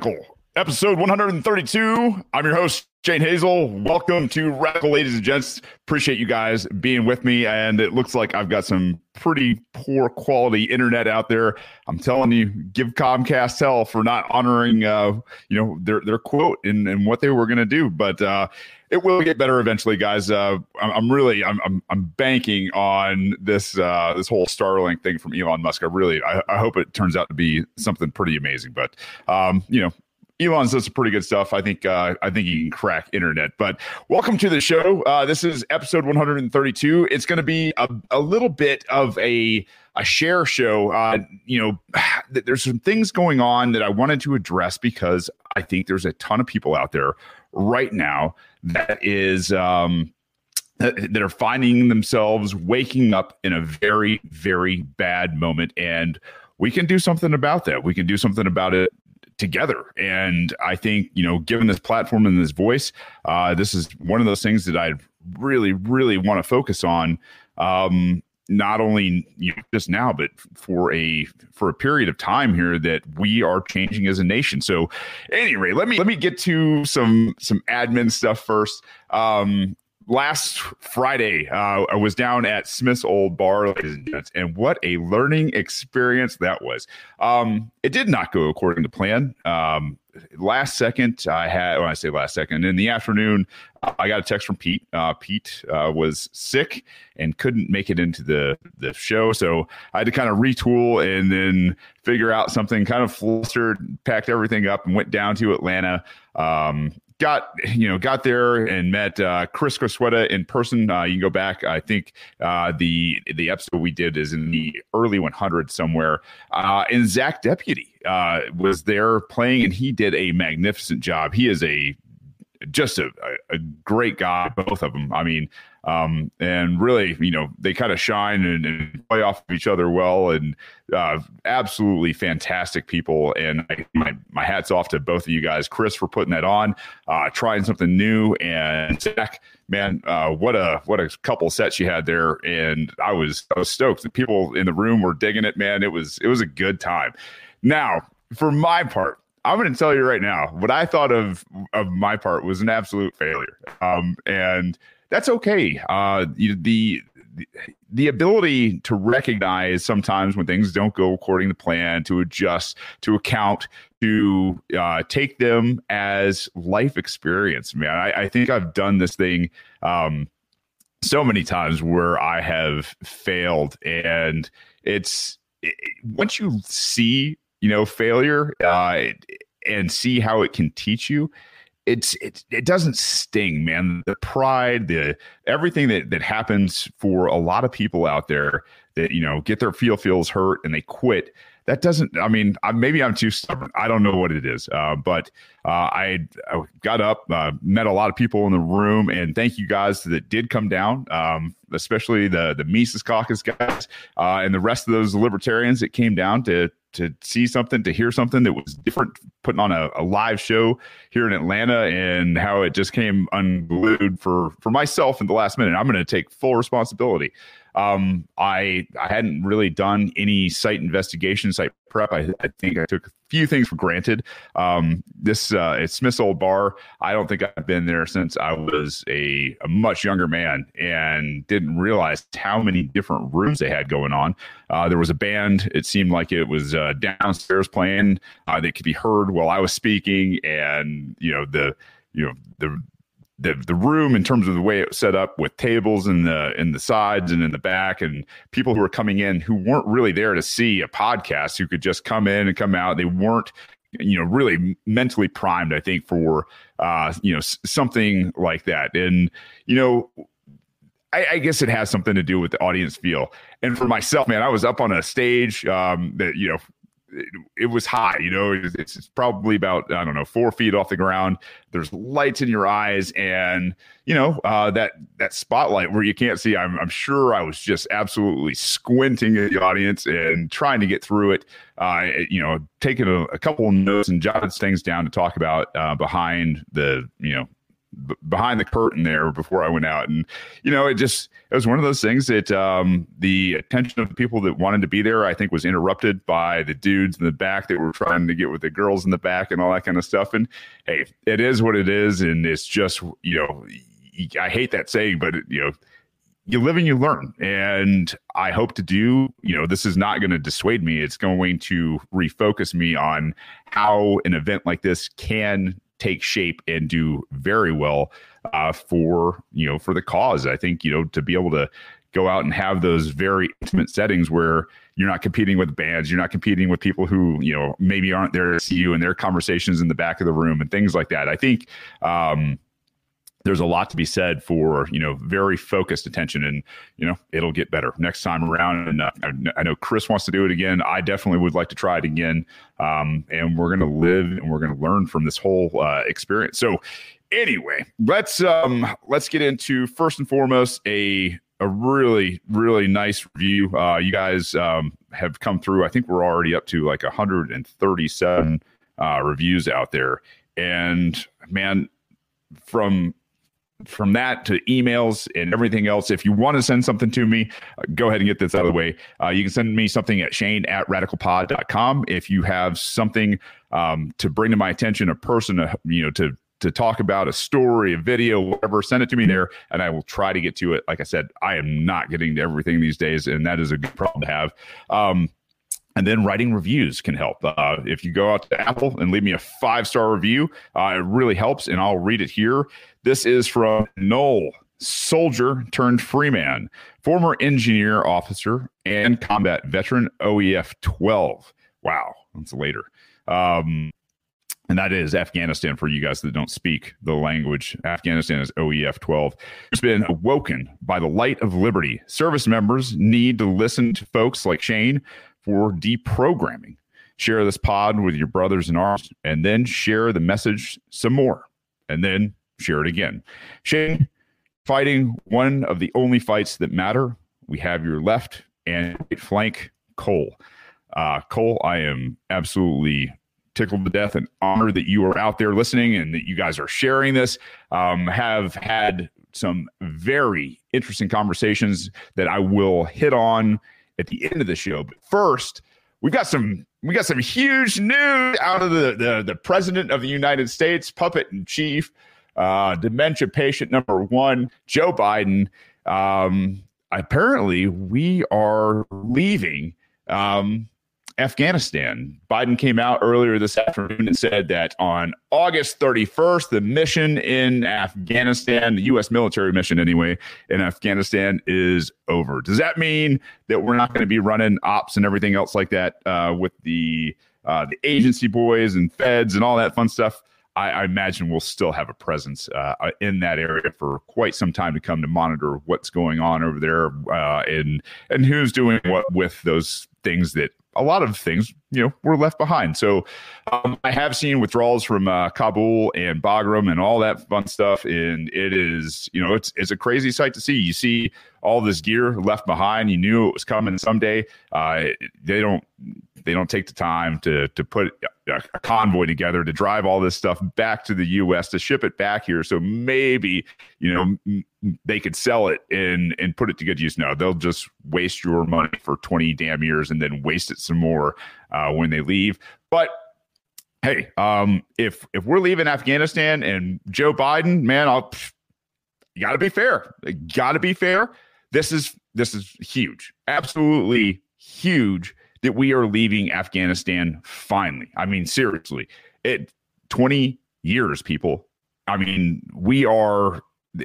Radical, episode 132. I'm your host, Shane Hazel. Welcome to Radical, ladies and gents. Appreciate you guys being with me. And it looks like I've got some pretty poor quality internet out there. I'm telling you, give Comcast hell for not honoring, uh, you know, their their quote and, and what they were going to do. But uh, it will get better eventually, guys. Uh, I'm, really, I'm, I'm, I'm, banking on this, uh, this whole Starlink thing from Elon Musk. I really, I, I, hope it turns out to be something pretty amazing. But, um, you know, Elon's does some pretty good stuff. I think uh, I think he can crack internet. But welcome to the show. Uh, this is episode 132. It's going to be a, a little bit of a a share show. Uh, you know, there's some things going on that I wanted to address because I think there's a ton of people out there right now that is um, that are finding themselves waking up in a very very bad moment and we can do something about that. We can do something about it together. And I think, you know, given this platform and this voice, uh, this is one of those things that I really, really want to focus on. Um, not only you just now, but for a for a period of time here that we are changing as a nation. So, anyway, let me let me get to some some admin stuff first. Um, last Friday, uh, I was down at Smith's Old Bar, ladies and gents, and what a learning experience that was. Um, it did not go according to plan. Um, last second, I had, when I say last second, in the afternoon, I got a text from Pete. Uh, Pete uh, was sick and couldn't make it into the, the show. So I had to kind of retool and then figure out something kind of flustered, packed everything up and went down to Atlanta. Um, got you know got there and met uh, Chris Crasueta in person. Uh, you can go back. I think uh, the the episode we did is in the early 100 somewhere. Uh, and Zach Deputy uh, was there playing, and he did a magnificent job. He is a just a, a great guy, both of them. I mean, um, and really, you know, they kind of shine and, and, play off of each other well, and uh, absolutely fantastic people. And I, my my hats off to both of you guys, Chris for putting that on, uh, trying something new, and Zach, man, uh, what a what a couple sets you had there, and I was I was stoked. The people in the room were digging it, man. It was it was a good time. Now, for my part, I'm going to tell you right now, what I thought of of my part was an absolute failure, um, and that's okay. Uh, the the ability to recognize sometimes when things don't go according to plan, to adjust, to account, to uh, take them as life experience. Man, I, I think I've done this thing um, so many times where I have failed, and it's it, once you see you know failure uh, and see how it can teach you it's it, it doesn't sting man. The pride the everything that that happens for a lot of people out there that you know get their feel feels hurt and they quit that doesn't i mean maybe i'm too stubborn. I don't know what it is uh, but uh, I, I, got up uh, met a lot of people in the room and thank you guys that did come down um, especially the the mises caucus guys uh, and the rest of those libertarians that came down to to see something, to hear something that was different, putting on a, a, live show here in Atlanta, and how it just came unglued for for myself in the last minute. I'm going to take full responsibility. Um, I I hadn't really done any site investigation, site prep. I, I think I took a few things for granted. Um, this uh, it's Smith's Old Bar. I don't think I've been there since I was a, a much younger man, and didn't realize how many different rooms they had going on. Uh, there was a band. It seemed like it was uh, downstairs playing. Uh, they could be heard while I was speaking, and you know the you know the the the room in terms of the way it was set up with tables in the in the sides and in the back and people who were coming in who weren't really there to see a podcast who could just come in and come out they weren't you know really mentally primed i think for uh you know something like that and you know I, I, guess it has something to do with the audience feel. And for myself, man, I was up on a stage um, that you know it, it, was high. You know, it's, it's, probably about I don't know four feet off the ground. There's lights in your eyes, and you know uh, that that spotlight where you can't see. I'm, I'm sure I was just absolutely squinting at the audience and trying to get through it. Uh, you know, taking a, a couple notes and jotted things down to talk about uh, behind the you know b- behind the curtain there before I went out, and you know, it just it was one of those things that um, the attention of the people that wanted to be there, I think, was interrupted by the dudes in the back that were trying to get with the girls in the back and all that kind of stuff. And hey, it is what it is, and it's just you know, I hate that saying, but you know you live and you learn. And I hope to do, you know, this is not going to dissuade me. It's going to refocus me on how an event like this can take shape and do very well uh, for, you know, for the cause. I think, you know, to be able to go out and have those very intimate settings where you're not competing with bands, you're not competing with people who, you know, maybe aren't there to see you and their conversations in the back of the room and things like that. I think, um, there's a lot to be said for you know very focused attention and you know it'll get better next time around. And uh, I, know chris wants to do it again. I definitely would like to try it again. Um, and we're going to live and we're going to learn from this whole uh, experience. So anyway let's um let's get into first and foremost a a really really nice review. Uh you guys um have come through. I think we're already up to like 137 uh reviews out there. And man from from that to emails and everything else, if you want to send something to me, uh, go ahead and get this out of the way. Uh, you can send me something at shane at radicalpod.com. If you have something um, to bring to my attention, a person, uh, you know, to to talk about a story, a video, whatever, send it to me there, and I will try to get to it. Like I said, I am not getting to everything these days, and that is a good problem to have. Um, and then writing reviews can help. Uh, if you go out to Apple and leave me a five star review, uh, it really helps, and I'll read it here. This is from Noel, soldier turned freeman, former engineer officer, and combat veteran OEF 12. Wow, that's later. Um, and that is Afghanistan for you guys that don't speak the language. Afghanistan is OEF 12. It's been awoken by the light of liberty. Service members need to listen to folks like Shane for deprogramming. Share this pod with your brothers in arms and then share the message some more and then share it again. Shane, fighting one of the only fights that matter. We have your left and right flank, Cole. Uh, Cole, I am absolutely tickled to death and honored that you are out there listening and that you guys are sharing this. Um, have had some very interesting conversations that I will hit on at the end of the show. But first, we got some we got some huge news out of the the, the president of the United States, puppet in chief, uh, dementia patient number one, Joe Biden. Um, apparently, we are leaving. Um, Afghanistan. Biden came out earlier this afternoon and said that on August 31st, the mission in Afghanistan, the U.S. military mission anyway, in Afghanistan is over. Does that mean that we're not going to be running ops and everything else like that uh, with the uh, the agency boys and feds and all that fun stuff? I, I imagine we'll still have a presence uh, in that area for quite some time to come to monitor what's going on over there uh, and and who's doing what with those things that a lot of things, you know, were left behind. So um, I have seen withdrawals from uh, Kabul and Bagram and all that fun stuff, and it is, you know, it's it's a crazy sight to see. You see all this gear left behind. You knew it was coming someday. Uh, they don't they don't take the time to to put a, a, convoy together to drive all this stuff back to the U.S. to ship it back here. So maybe you know they could sell it and and put it to good use. No, they'll just waste your money for twenty damn years and then waste it some more uh, when they leave. But hey, um, if if we're leaving Afghanistan and Joe Biden, man, I'll you got to be fair. Got to be fair. This is this is huge, absolutely huge that we are leaving Afghanistan finally. I mean, seriously, it 20 years, people. I mean, we are.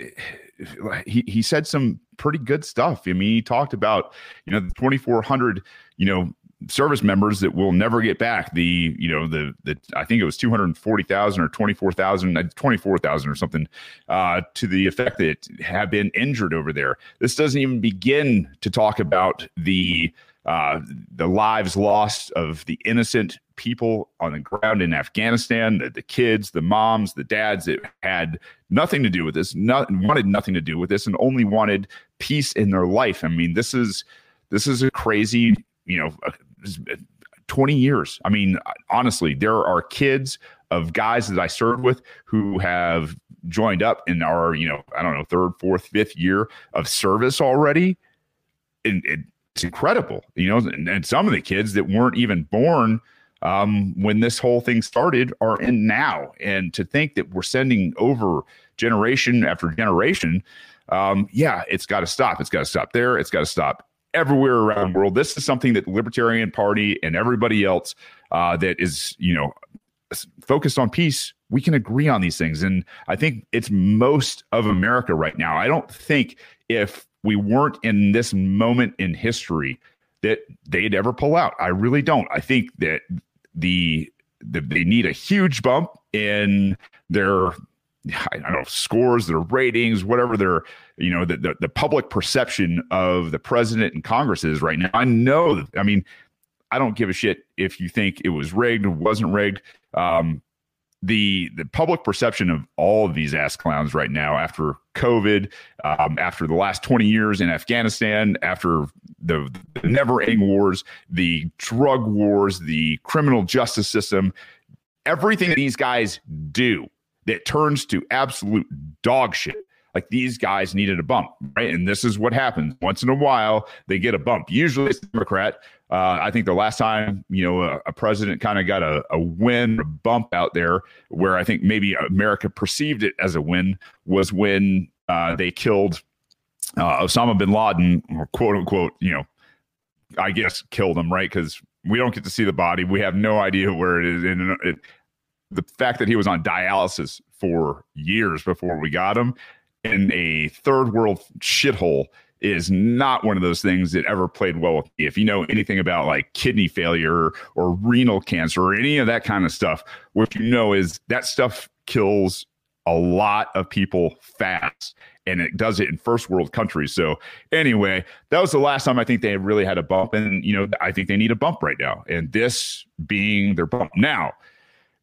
He he said some pretty good stuff. I mean, he talked about you know the 2,400 you know service members that will never get back the you know the the I think it was 240,000 or 24,000 uh, 24,000 or something uh, to the effect that have been injured over there. This doesn't even begin to talk about the uh, the lives lost of the innocent people on the ground in Afghanistan, the, the, kids, the moms, the dads that had nothing to do with this, not, wanted nothing to do with this, and only wanted peace in their life. I mean, this is this is a crazy, you know, 20 years. I mean, honestly, there are kids of guys that I served with who have joined up in our, you know, I don't know, third, fourth, fifth year of service already. And it's incredible, you know, and, and some of the kids that weren't even born um, when this whole thing started are in now. And to think that we're sending over generation after generation, um, yeah, it's got to stop. It's got to stop there. It's got to stop everywhere around the world. This is something that the Libertarian Party and everybody else uh, that is, you know, focused on peace, we can agree on these things. And I think it's most of America right now. I don't think if we weren't in this moment in history that they'd ever pull out. I really don't. I think that the, the they need a huge bump in their I don't know scores, their ratings, whatever their you know the, the, the public perception of the president and Congress is right now. I know. I mean, I don't give a shit if you think it was rigged, or wasn't rigged. Um, the the public perception of all of these ass clowns right now after COVID, um, after the last 20 years in Afghanistan, after the, the never ending wars, the drug wars, the criminal justice system, everything that these guys do that turns to absolute dog shit. Like these guys needed a bump, right? And this is what happens. Once in a while, they get a bump. Usually it's Democrat. Uh, I think the last time, you know, a, a president kind of got a, a win, a bump out there where I think maybe America perceived it as a win was when uh, they killed uh, Osama bin Laden, quote unquote, you know, I guess killed him, right? Because we don't get to see the body. We have no idea where it is. And it, the fact that he was on dialysis for years before we got him in a third world shithole is not one of those things that ever played well with me. If you know anything about like kidney failure or renal cancer or any of that kind of stuff, what you know is that stuff kills a lot of people fast and it does it in first world countries. So anyway, that was the last time I think they really had a bump and you know, I think they need a bump right now. And this being their bump. Now,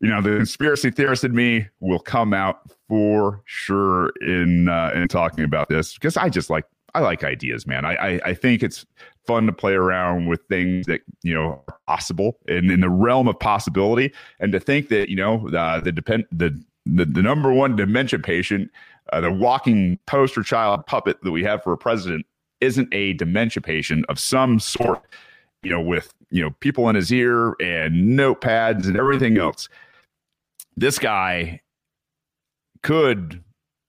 you know, the conspiracy theorist in me will come out for sure in uh, in talking about this because I just like I like ideas, man. I, I, I think it's fun to play around with things that you know are possible and in the realm of possibility, and to think that you know the the depend the the, the number one dementia patient, uh, the walking poster child puppet that we have for a president, isn't a dementia patient of some sort. You know, with you know people in his ear and notepads and everything else this guy could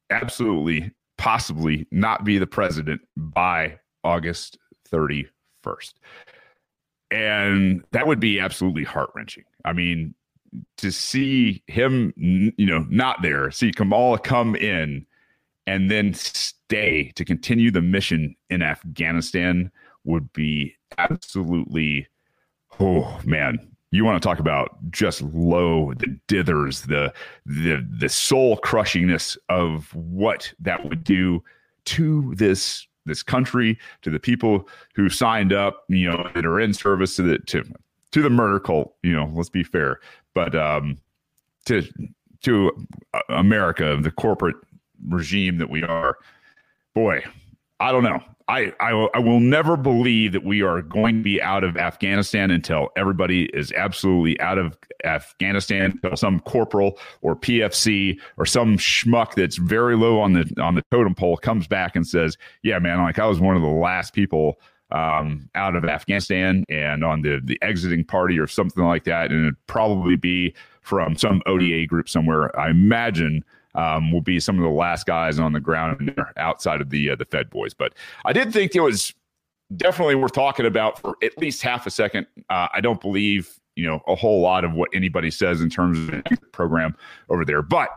absolutely, possibly not be the president by August 31st. And that would be absolutely heart wrenching. I mean, to see him, you know, not there, see Kamala come in and then stay to continue the mission in Afghanistan would be absolutely, oh man, you want to talk about just low the dithers the the the soul crushingness of what that would do to this this country to the people who signed up you know that are in service to the to to the murder cult you know let's be fair. But um to to america the corporate regime that we are boy i don't know I, I, I will never believe that we are going to be out of Afghanistan until everybody is absolutely out of Afghanistan. Until some corporal or PFC or some schmuck that's very low on the on the totem pole comes back and says, "Yeah, man, like I was one of the last people um, out of Afghanistan and on the the exiting party or something like that," and it'd probably be from some ODA group somewhere. I imagine um, will be some of the last guys on the ground outside of the uh, the Fed boys. But I did think it was definitely worth talking about for at least half a second. Uh, I don't believe you know a whole lot of what anybody says in terms of the program over there. But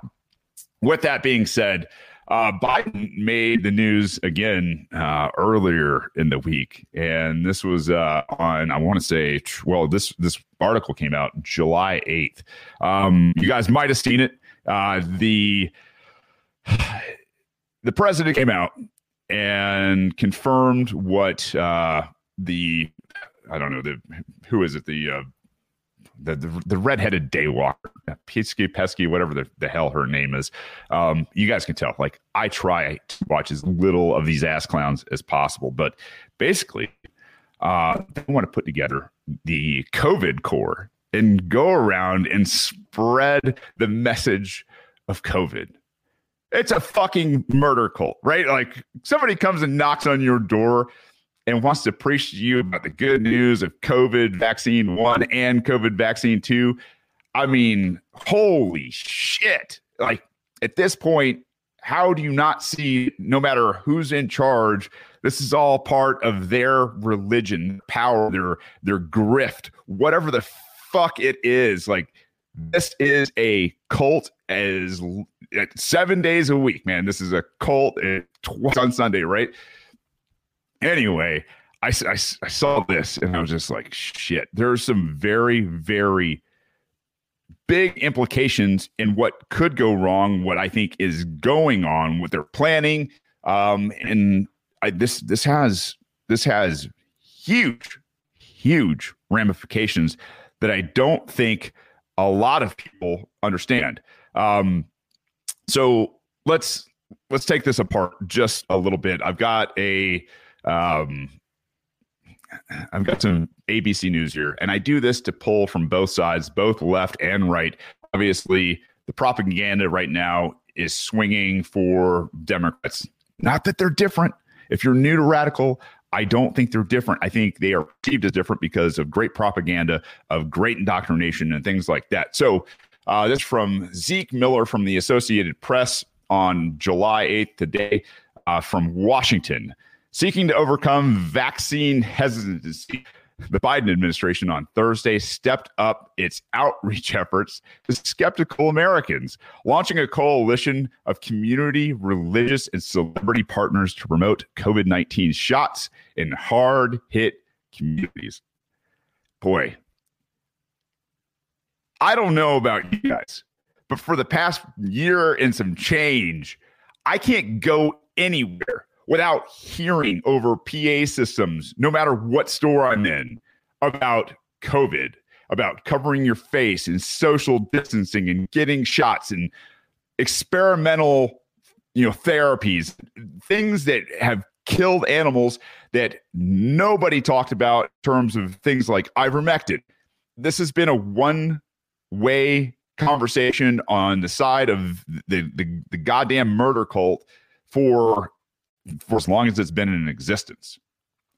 with that being said. Uh, Biden made the news again uh, earlier in the week, and this was uh, on I want to say, well, this this article came out July eighth. Um, you guys might have seen it. Uh, the the president came out and confirmed what uh, the I don't know the who is it the uh, the, the, the redheaded daywalker, Pesky Pesky, whatever the, the hell her name is. Um, you guys can tell. Like I try to watch as little of these ass clowns as possible, but basically, uh, they want to put together the COVID Corps and go around and spread the message of COVID. It's a fucking murder cult, right? Like somebody comes and knocks on your door and wants to preach to you about the good news of COVID vaccine one and COVID vaccine two. I mean, holy shit. Like at this point, how do you not see, no matter who's in charge, this is all part of their religion, power, their their grift, whatever the fuck it is. Like this is a cult as seven days a week, man. This is a cult twice on Sunday, right? Anyway, I, I, I saw this and I was just like, shit. There's some very, very big implications in what could go wrong, what I think is going on what they're planning. Um, and I, this this has this has huge, huge ramifications that I don't think a lot of people understand. Um, so let's let's take this apart just a little bit. I've got a um, I've got some ABC news here, and I do this to pull from both sides, both left and right. Obviously, the propaganda right now is swinging for Democrats. Not that they're different. If you're new to radical, I don't think they're different. I think they are perceived as different because of great propaganda, of great indoctrination, and things like that. So, uh, this from Zeke Miller from the Associated Press on July 8th today uh, from Washington. Seeking to overcome vaccine hesitancy, the Biden administration on Thursday stepped up its outreach efforts to skeptical Americans, launching a coalition of community, religious, and celebrity partners to promote COVID 19 shots in hard hit communities. Boy, I don't know about you guys, but for the past year and some change, I can't go anywhere without hearing over PA systems, no matter what store I'm in, about COVID, about covering your face and social distancing and getting shots and experimental, you know, therapies, things that have killed animals that nobody talked about in terms of things like ivermectin. This has been a one way conversation on the side of the, the, the goddamn murder cult for for as long as it's been in existence.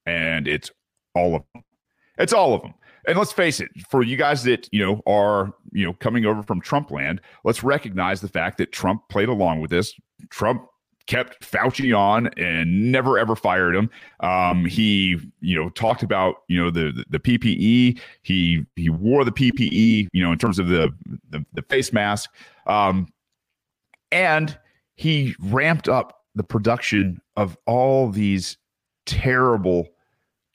And it's all of them. It's all of them. And let's face it, for you guys that, you know, are, you know, coming over from Trump land, let's recognize the fact that Trump played along with this. Trump kept Fauci on and never ever fired him. Um, he, you know, talked about you know the, the, the PPE. He he wore the PPE, you know, in terms of the the, the face mask, um, and he ramped up the production of all these terrible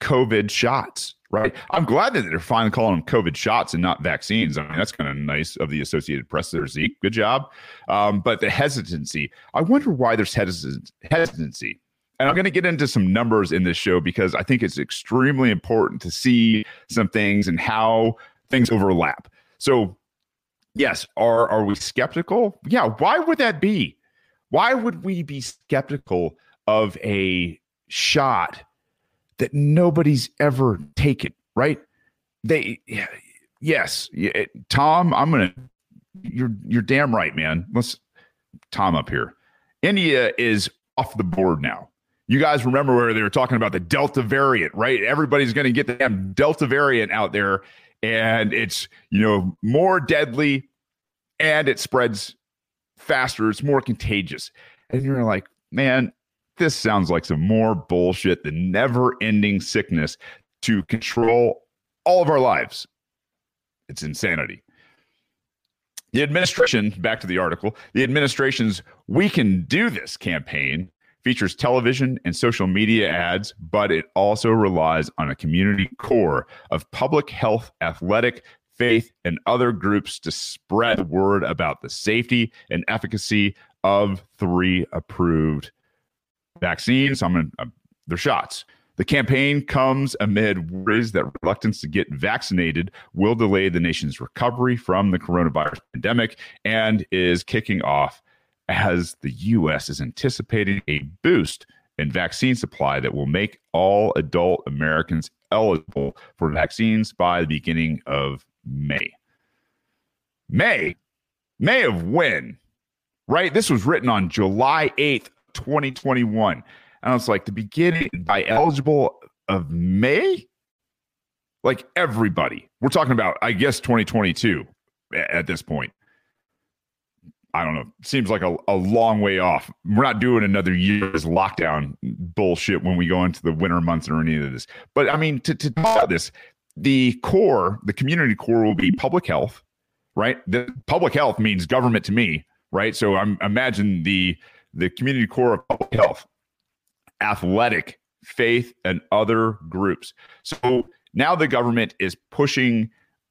COVID shots, right? I'm glad that they're finally calling them COVID shots and not vaccines. I mean, that's kind of nice of the Associated Press there, Zeke. Good job. Um, but the hesitancy, I wonder why there's hesitancy. And I'm going to get into some numbers in this show because I think it's extremely important to see some things and how things overlap. So, yes, are are we skeptical? Yeah. Why would that be? Why would we be skeptical of a shot that nobody's ever taken, right? They, yes, Tom, I'm to, you're, you're damn right, man. Let's, Tom up here. India is off the board now. You guys remember where they were talking about the Delta variant, right? Everybody's going to get the damn Delta variant out there, and it's, you know, more deadly and it spreads faster, it's more contagious. And you're like, man, this sounds like some more bullshit, the never ending sickness to control all of our lives. It's insanity. The administration, back to the article, the administration's We Can Do This campaign features television and social media ads, but it also relies on a community corps of public health, athletic, faith, and other groups to spread the word about the safety and efficacy of three approved vaccines. I'm going shots. The campaign comes amid worries that reluctance to get vaccinated will delay the nation's recovery from the coronavirus pandemic and is kicking off as the U.S. is anticipating a boost in vaccine supply that will make all adult Americans eligible for vaccines by the beginning of May. May. May of when? Right? This was written on July 8th, 2021. And it's like the beginning by eligible of May? Like everybody. We're talking about, I guess, 2022 at this point. I don't know. Seems like a, a long way off. We're not doing another year's lockdown bullshit when we go into the winter months or any of this. But I mean, to, to talk about this, the corps, the community corps will be public health, right? The public health means government to me, right? So I'm imagine the the community corps of public health, athletic, faith, and other groups. So now the government is pushing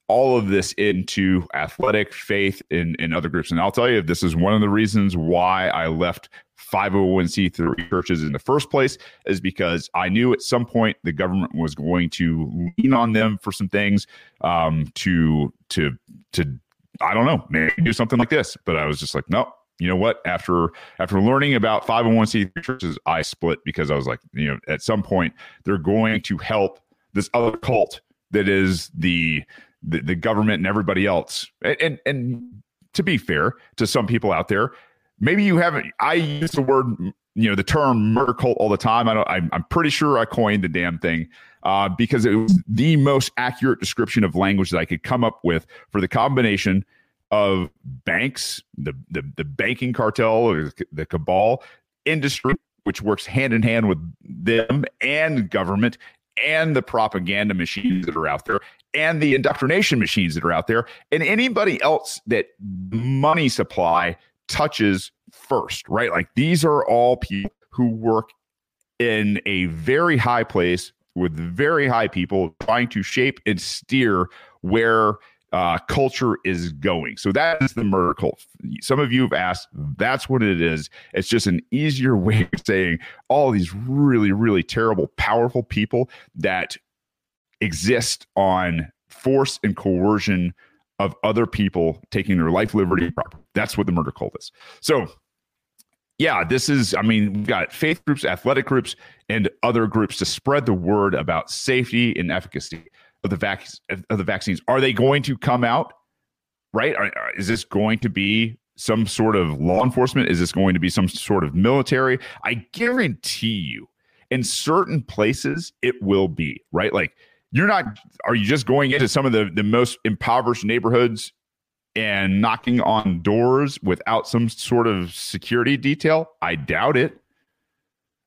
all of this into athletic, faith, in, in other groups. And I'll tell you, this is one of the reasons why I left 501c3 churches in the first place, is because I knew at some point the government was going to lean on them for some things um, to to to I don't know, maybe do something like this. But I was just like, no, you know what? After after learning about 501c3 churches, I split because I was like, you know, at some point they're going to help this other cult that is the the, the government and everybody else. And, and and to be fair to some people out there, maybe you haven't. I use the word, you know, the term murder cult all the time. I don't. I'm, I'm pretty sure I coined the damn thing uh, because it was the most accurate description of language that I could come up with for the combination of banks, the the, the banking cartel or the cabal industry, which works hand in hand with them and government and the propaganda machines that are out there and the indoctrination machines that are out there and anybody else that money supply touches first, right? Like these are all people who work in a very high place with very high people trying to shape and steer where uh, culture is going. So that is the murder cult. Some of you have asked, that's what it is. It's just an easier way of saying all these really, really terrible, powerful people that exist on force and coercion of other people taking their life, liberty, property. That's what the murder cult is. So, yeah, this is, I mean, we've got faith groups, athletic groups, and other groups to spread the word about safety and efficacy of the vac- of the vaccines. Are they going to come out? Right? Is this going to be some sort of law enforcement? Is this going to be some sort of military? I guarantee you, in certain places, it will be right. Like you're not. Are you just going into some of the the most impoverished neighborhoods and knocking on doors without some sort of security detail? I doubt it.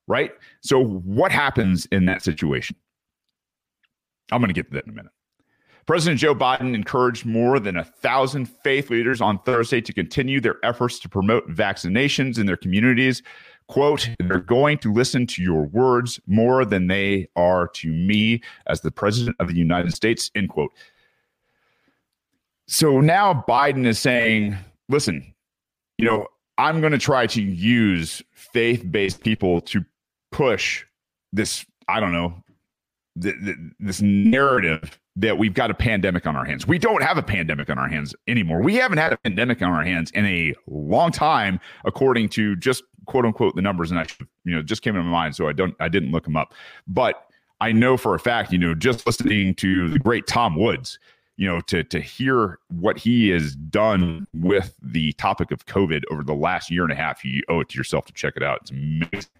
Right. So what happens in that situation? I'm going to get to that in a minute. President Joe Biden encouraged more than a thousand faith leaders on Thursday to continue their efforts to promote vaccinations in their communities. Quote, they're going to listen to your words more than they are to me as the president of the United States, end quote. So now Biden is saying, listen, you know, I'm going to try to use faith based people to push this, I don't know, the, the, this narrative that we've got a pandemic on our hands. We don't have a pandemic on our hands anymore. We haven't had a pandemic on our hands in a long time, according to just quote unquote the numbers. And I, you know, just came to my mind, so I don't, I didn't look them up, but I know for a fact, you know, just listening to the great Tom Woods, you know, to to hear what he has done with the topic of COVID over the last year and a half, you owe it to yourself to check it out. It's amazing.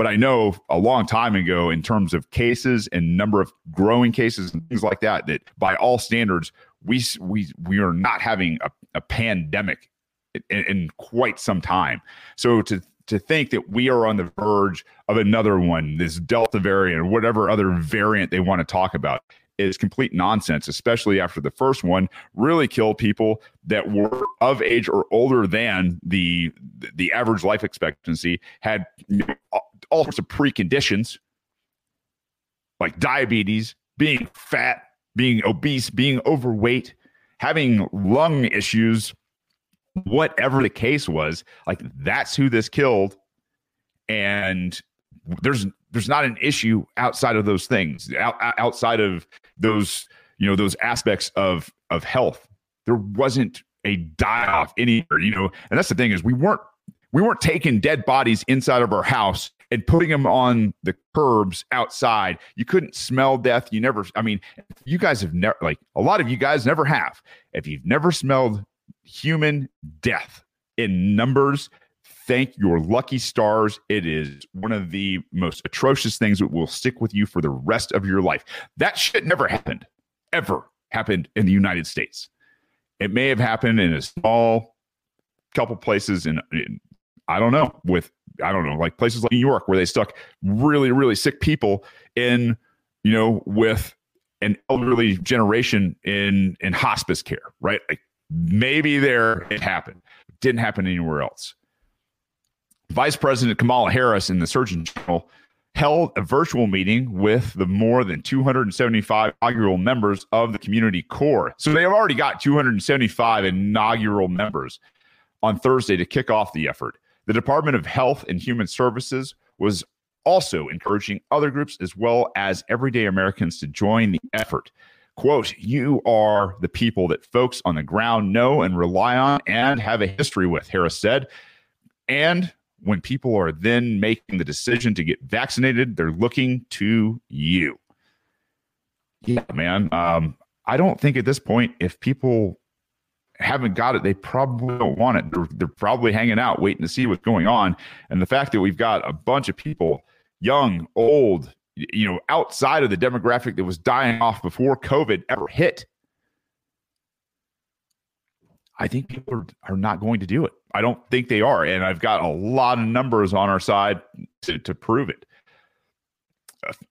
But I know a long time ago, in terms of cases and number of growing cases and things like that, that by all standards, we we we are not having a, a pandemic in, in quite some time. So to to think that we are on the verge of another one, this Delta variant or whatever other variant they want to talk about, is complete nonsense, especially after the first one really killed people that were of age or older than the the average life expectancy, had all sorts of preconditions like diabetes, being fat, being obese, being overweight, having lung issues, whatever the case was, like that's who this killed. And there's there's not an issue outside of those things, out, outside of those you know those aspects of of health. There wasn't a die off anywhere, you know, and that's the thing is we weren't we weren't taking dead bodies inside of our house and putting them on the curbs outside. You couldn't smell death. You never, I mean, you guys have never, like a lot of you guys never have. If you've never smelled human death in numbers, thank your lucky stars. It is one of the most atrocious things that will stick with you for the rest of your life. That shit never happened, ever happened in the United States. It may have happened in a small couple places in, in I don't know, with I don't know, like places like New York where they stuck really, really sick people in, you know, with an elderly generation in in hospice care, right? Like maybe there it happened. didn't happen anywhere else. Vice President Kamala Harris and the Surgeon General held a virtual meeting with the more than 275 inaugural members of the community corps. So they have already got 275 inaugural members on Thursday to kick off the effort. The Department of Health and Human Services was also encouraging other groups as well as everyday Americans to join the effort. Quote, you are the people that folks on the ground know and rely on and have a history with, Harris said. And when people are then making the decision to get vaccinated, they're looking to you. Yeah, man. Um, I don't think at this point, if people haven't got it, they probably don't want it. They're, they're, probably hanging out, waiting to see what's going on. And the fact that we've got a bunch of people, young, old, you know, outside of the demographic that was dying off before COVID ever hit, I think people are, are not going to do it. I don't think they are. And I've got a lot of numbers on our side to, to prove it.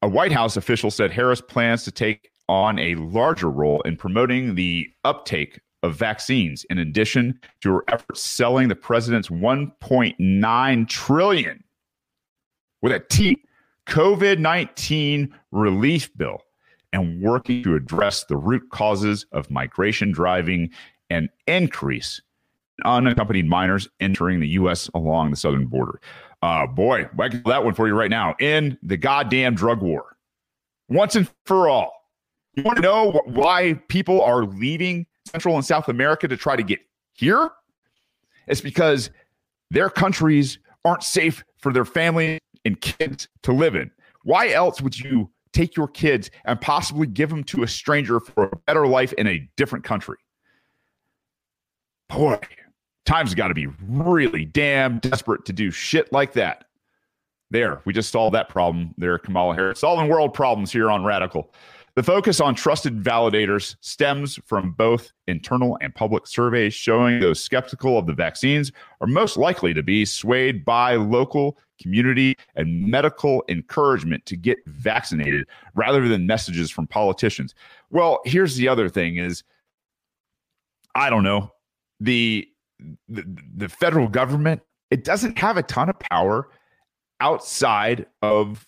A White House official said Harris plans to take on a larger role in promoting the uptake of vaccines, in addition to her efforts selling the president's 1.9 trillion with a T COVID 19 relief bill and working to address the root causes of migration driving an increase in unaccompanied minors entering the U.S. along the southern border. Uh, boy, I can that one for you right now. In the goddamn drug war, once and for all. You want to know why people are leaving Central and South America to try to get here? It's because their countries aren't safe for their families and kids to live in. Why else would you take your kids and possibly give them to a stranger for a better life in a different country? Boy, times got to be really damn desperate to do shit like that. There, we just solved that problem there, Kamala Harris. Solving world problems here on Radical. The focus on trusted validators stems from both internal and public surveys showing those skeptical of the vaccines are most likely to be swayed by local community and medical encouragement to get vaccinated rather than messages from politicians. Well, here's the other thing is I don't know. The the, the federal government it doesn't have a ton of power outside of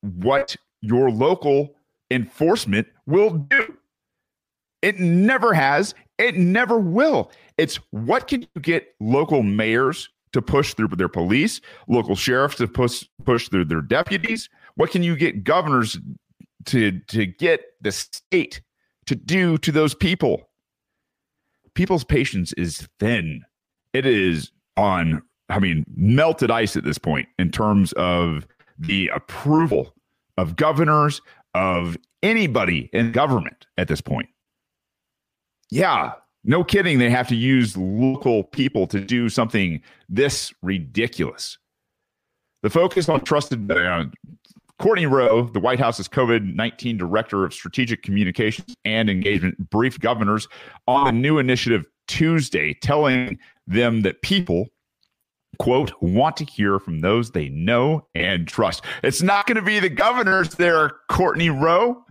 what your local enforcement will do. It never has. It never will. It's what can you get local mayors to push through their police, local sheriffs to push push through their deputies? What can you get governors to to get the state to do to those people? People's patience is thin. It is on, I mean, melted ice at this point in terms of the approval of governors, of anybody in government at this point. Yeah, no kidding. They have to use local people to do something this ridiculous. The focus on trusted uh, Courtney Rowe, the White House's COVID 19 director of strategic communications and engagement, briefed governors on a new initiative Tuesday, telling them that people quote, want to hear from those they know and trust. It's not going to be the governors there, Courtney Rowe.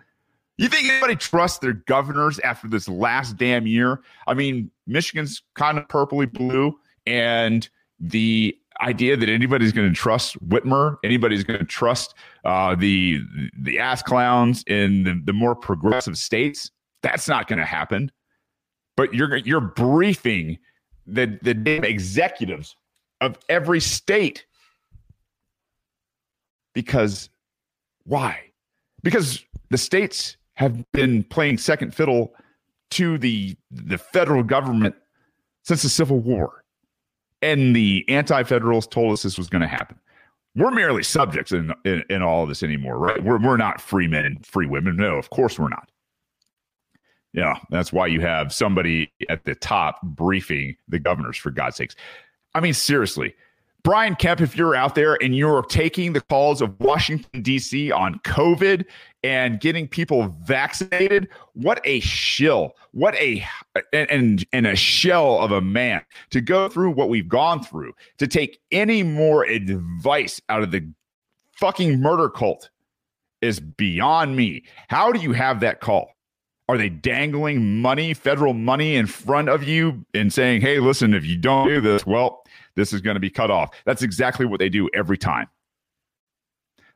You think anybody trusts their governors after this last damn year? I mean, Michigan's kind of purpley blue, and the idea that anybody's going to trust Whitmer, anybody's going to trust uh, the the ass clowns in the, the more progressive states, that's not going to happen. But you're you're briefing the the executives of every state. Because why? Because the states have been playing second fiddle to the the federal government since the Civil War. And the anti-federalists told us this was going to happen. we're merely subjects in, in, in all of this anymore, right? We're, we're not free men and free women. No, of course we're not. Yeah, that's why you have somebody at the top briefing the governors, for God's sakes. I mean, seriously, Brian Kemp, if you're out there and you're taking the calls of Washington, D.C. on COVID and getting people vaccinated, what a shill. What a, and, and, a shell of a man to go through what we've gone through, to take any more advice out of the fucking murder cult is beyond me. How do you have that call? Are they dangling money, federal money in front of you and saying, hey, listen, if you don't do this, well, this is going to be cut off. That's exactly what they do every time.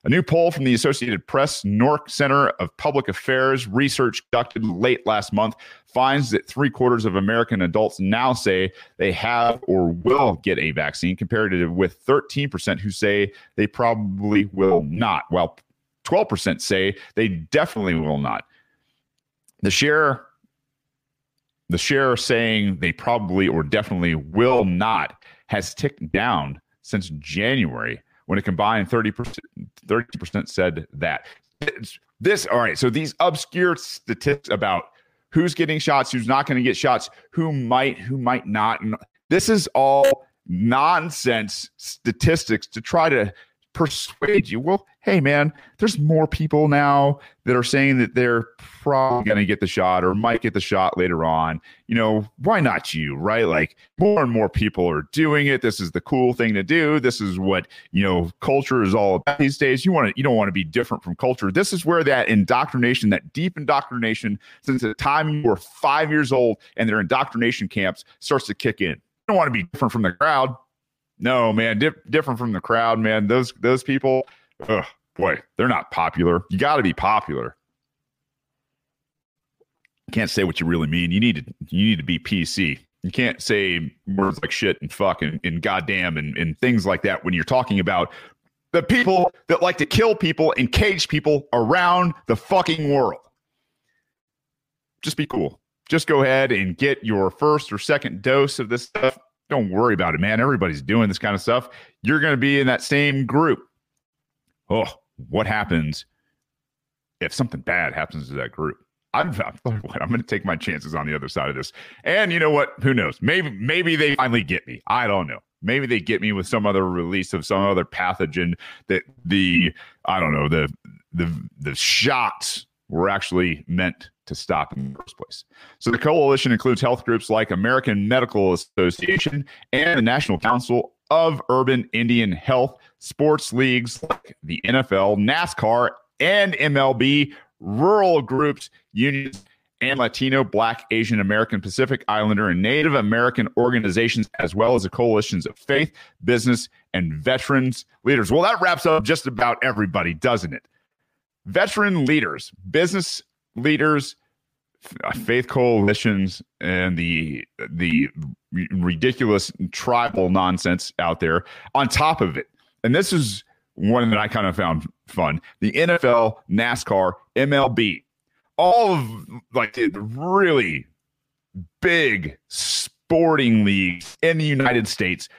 A new poll from the Associated Press NORC Center of Public Affairs research conducted late last month finds that three quarters of American adults now say they have or will get a vaccine, compared to with 13% who say they probably will not, while 12% say they definitely will not. The share the share saying they probably or definitely will not has ticked down since January when a combined 30%, 30% said that. This, all right, so these obscure statistics about who's getting shots, who's not going to get shots, who might, who might not. This is all nonsense statistics to try to persuade you. Well, hey, man, there's more people now that are saying that they're probably going to get the shot or might get the shot later on. You know, why not you, right? Like more and more people are doing it. This is the cool thing to do. This is what, you know, culture is all about these days. You want to, you don't want to be different from culture. This is where that indoctrination, that deep indoctrination since the time you were five years old and their indoctrination camps starts to kick in. You don't want to be different from the crowd. No, man, different from the crowd, man. Those those people, ugh, boy, they're not popular. You got to be popular. You can't say what you really mean. You need to you need to be PC. You can't say words like shit and fuck and, and goddamn and, and things like that when you're talking about the people that like to kill people and cage people around the fucking world. Just be cool. Just go ahead and get your first or second dose of this stuff don't worry about it, man. Everybody's doing this kind of stuff. You're going to be in that same group. Oh, what happens if something bad happens to that group? I'm, I'm going to take my chances on the other side of this. And you know what? Who knows? Maybe maybe they finally get me. I don't know. Maybe they get me with some other release of some other pathogen that the I don't know the the the shots were actually meant to stop in the first place. So the coalition includes health groups like American Medical Association and the National Council of Urban Indian Health, sports leagues like the NFL, NASCAR, and MLB, rural groups, unions, and Latino, Black, Asian American, Pacific Islander, and Native American organizations, as well as the coalitions of faith, business, and veterans leaders. Well, that wraps up just about everybody, doesn't it? Veteran leaders, business leaders, faith coalitions, and the the ridiculous tribal nonsense out there. On top of it, and this is one that I kind of found fun: the NFL, NASCAR, MLB, all of like the really big sporting leagues in the United States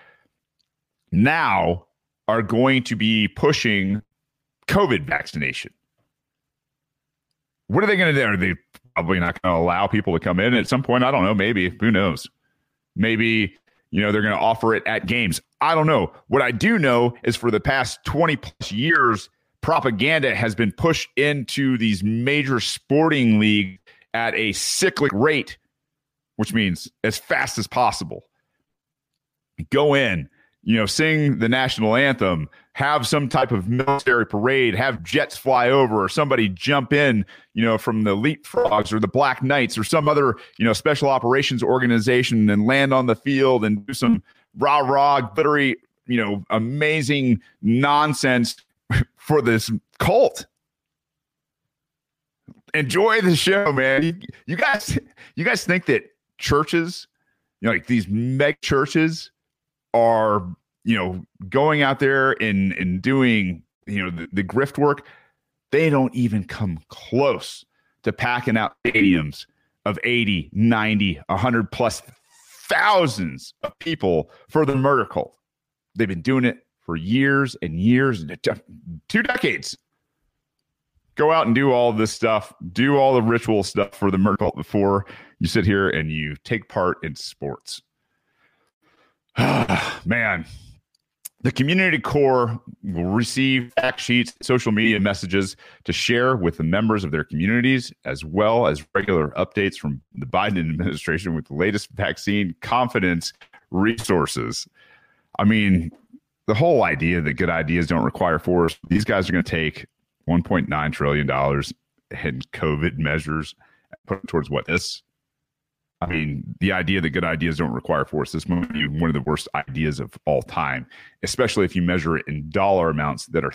now are going to be pushing COVID vaccination. What are they going to do? Are they probably not going to allow people to come in at some point? I don't know. Maybe. Who knows? Maybe, you know, they're going to offer it at games. I don't know. What I do know is for the past 20 plus years, propaganda has been pushed into these major sporting leagues at a cyclic rate, which means as fast as possible. Go in, you know, sing the national anthem, have some type of military parade, have jets fly over, or somebody jump in, you know, from the Leapfrogs or the Black Knights or some other, you know, special operations organization and land on the field and do some rah rah, glittery, you know, amazing nonsense for this cult. Enjoy the show, man. You, you guys, you guys think that churches, you know, like these meg churches, are you know, going out there and and doing, you know, the, the grift work, they don't even come close to packing out stadiums of 80, 90, 100 plus thousands of people for the murder cult. They've been doing it for years and years, two decades. Go out and do all this stuff, do all the ritual stuff for the murder cult before you sit here and you take part in sports. Man, the community corps will receive fact sheets, social media messages to share with the members of their communities, as well as regular updates from the Biden administration with the latest vaccine confidence resources. I mean, the whole idea that good ideas don't require force, these guys are going to take $1.9 trillion in COVID measures, put towards what this I mean, the idea that good ideas don't require force, this might be one of the worst ideas of all time, especially if you measure it in dollar amounts that are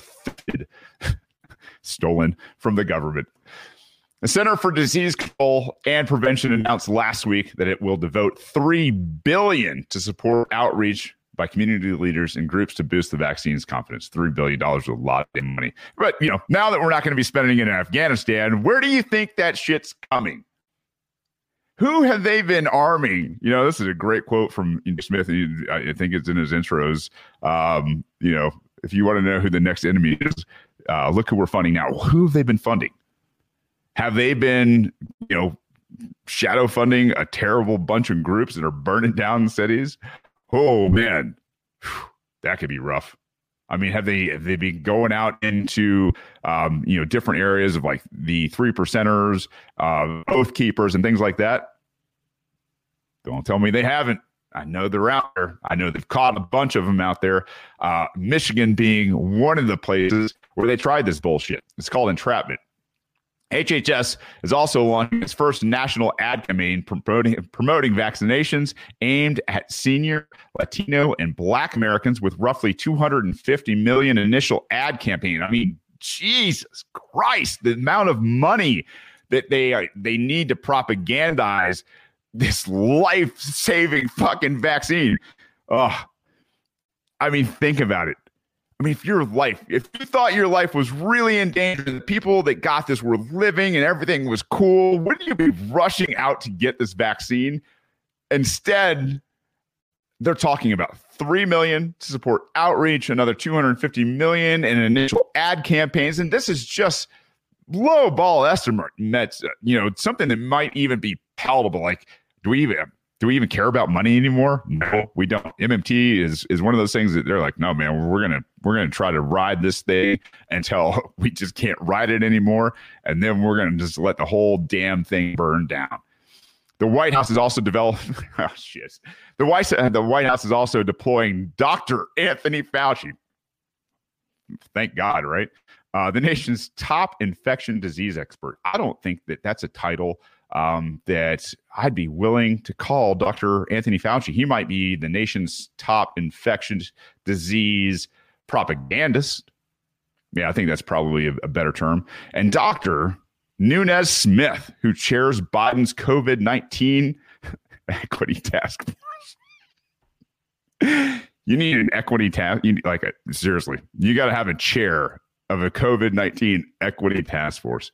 stolen from the government. The Center for Disease Control and Prevention announced last week that it will devote 3 billion to support outreach by community leaders and groups to boost the vaccine's confidence. $3 billion is a lot of money. But, you know, now that we're not going to be spending it in Afghanistan, where do you think that shit's coming? Who have they been arming? You know, this is a great quote from Smith. I think it's in his intros. Um, you know, if you want to know who the next enemy is, uh, look who we're funding now. Who have they been funding? Have they been, you know, shadow funding a terrible bunch of groups that are burning down cities? Oh man, that could be rough. I mean, have they have they been going out into um, you know different areas of like the three percenters, uh, oath keepers, and things like that? Don't tell me they haven't. I know they're out there. I know they've caught a bunch of them out there. Uh, Michigan being one of the places where they tried this bullshit. It's called entrapment. HHS is also launching its first national ad campaign promoting, promoting vaccinations aimed at senior, Latino, and Black Americans with roughly 250 million initial ad campaign. I mean, Jesus Christ, the amount of money that they are, they need to propagandize this life-saving fucking vaccine. Oh, I mean, think about it. I mean, if your life, if you thought your life was really in danger, the people that got this were living and everything was cool, wouldn't you be rushing out to get this vaccine? Instead, they're talking about 3 million to support outreach, another 250 million in initial ad campaigns. And this is just low ball estimates, uh, you know, something that might even be palatable. Like, do we even do we even care about money anymore? No, we don't. MMT is is one of those things that they're like, no, man, we're gonna we're gonna try to ride this thing until we just can't ride it anymore, and then we're gonna just let the whole damn thing burn down. The White House is also developing. oh shit. The White the White House is also deploying Dr. Anthony Fauci. Thank God, right? Uh, the nation's top infection disease expert. I don't think that that's a title um, that I'd be willing to call Dr. Anthony Fauci. He might be the nation's top infectious disease propagandist. Yeah, I think that's probably a, a better term. And Dr. Nunez Smith, who chairs Biden's COVID 19 equity task force. you need an equity task. Like it seriously. You got to have a chair of a COVID 19 equity task force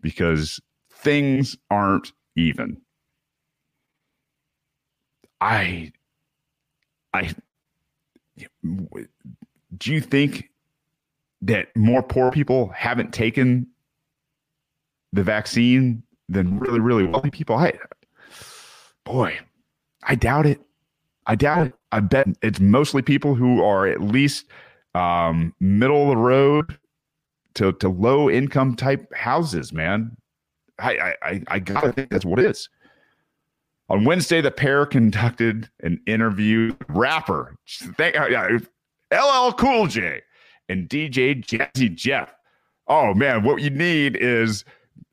because things aren't even. I, I, do you think that more poor people haven't taken the vaccine than really, really wealthy people? I, boy, I doubt it. I doubt it. I bet it's mostly people who are at least um, middle of the road to, to low income type houses, man. I, I, I gotta think that's what it is. On Wednesday, the pair conducted an interview. Rapper, thank, uh, LL Cool J and DJ Jazzy Jeff. Oh man, what you need is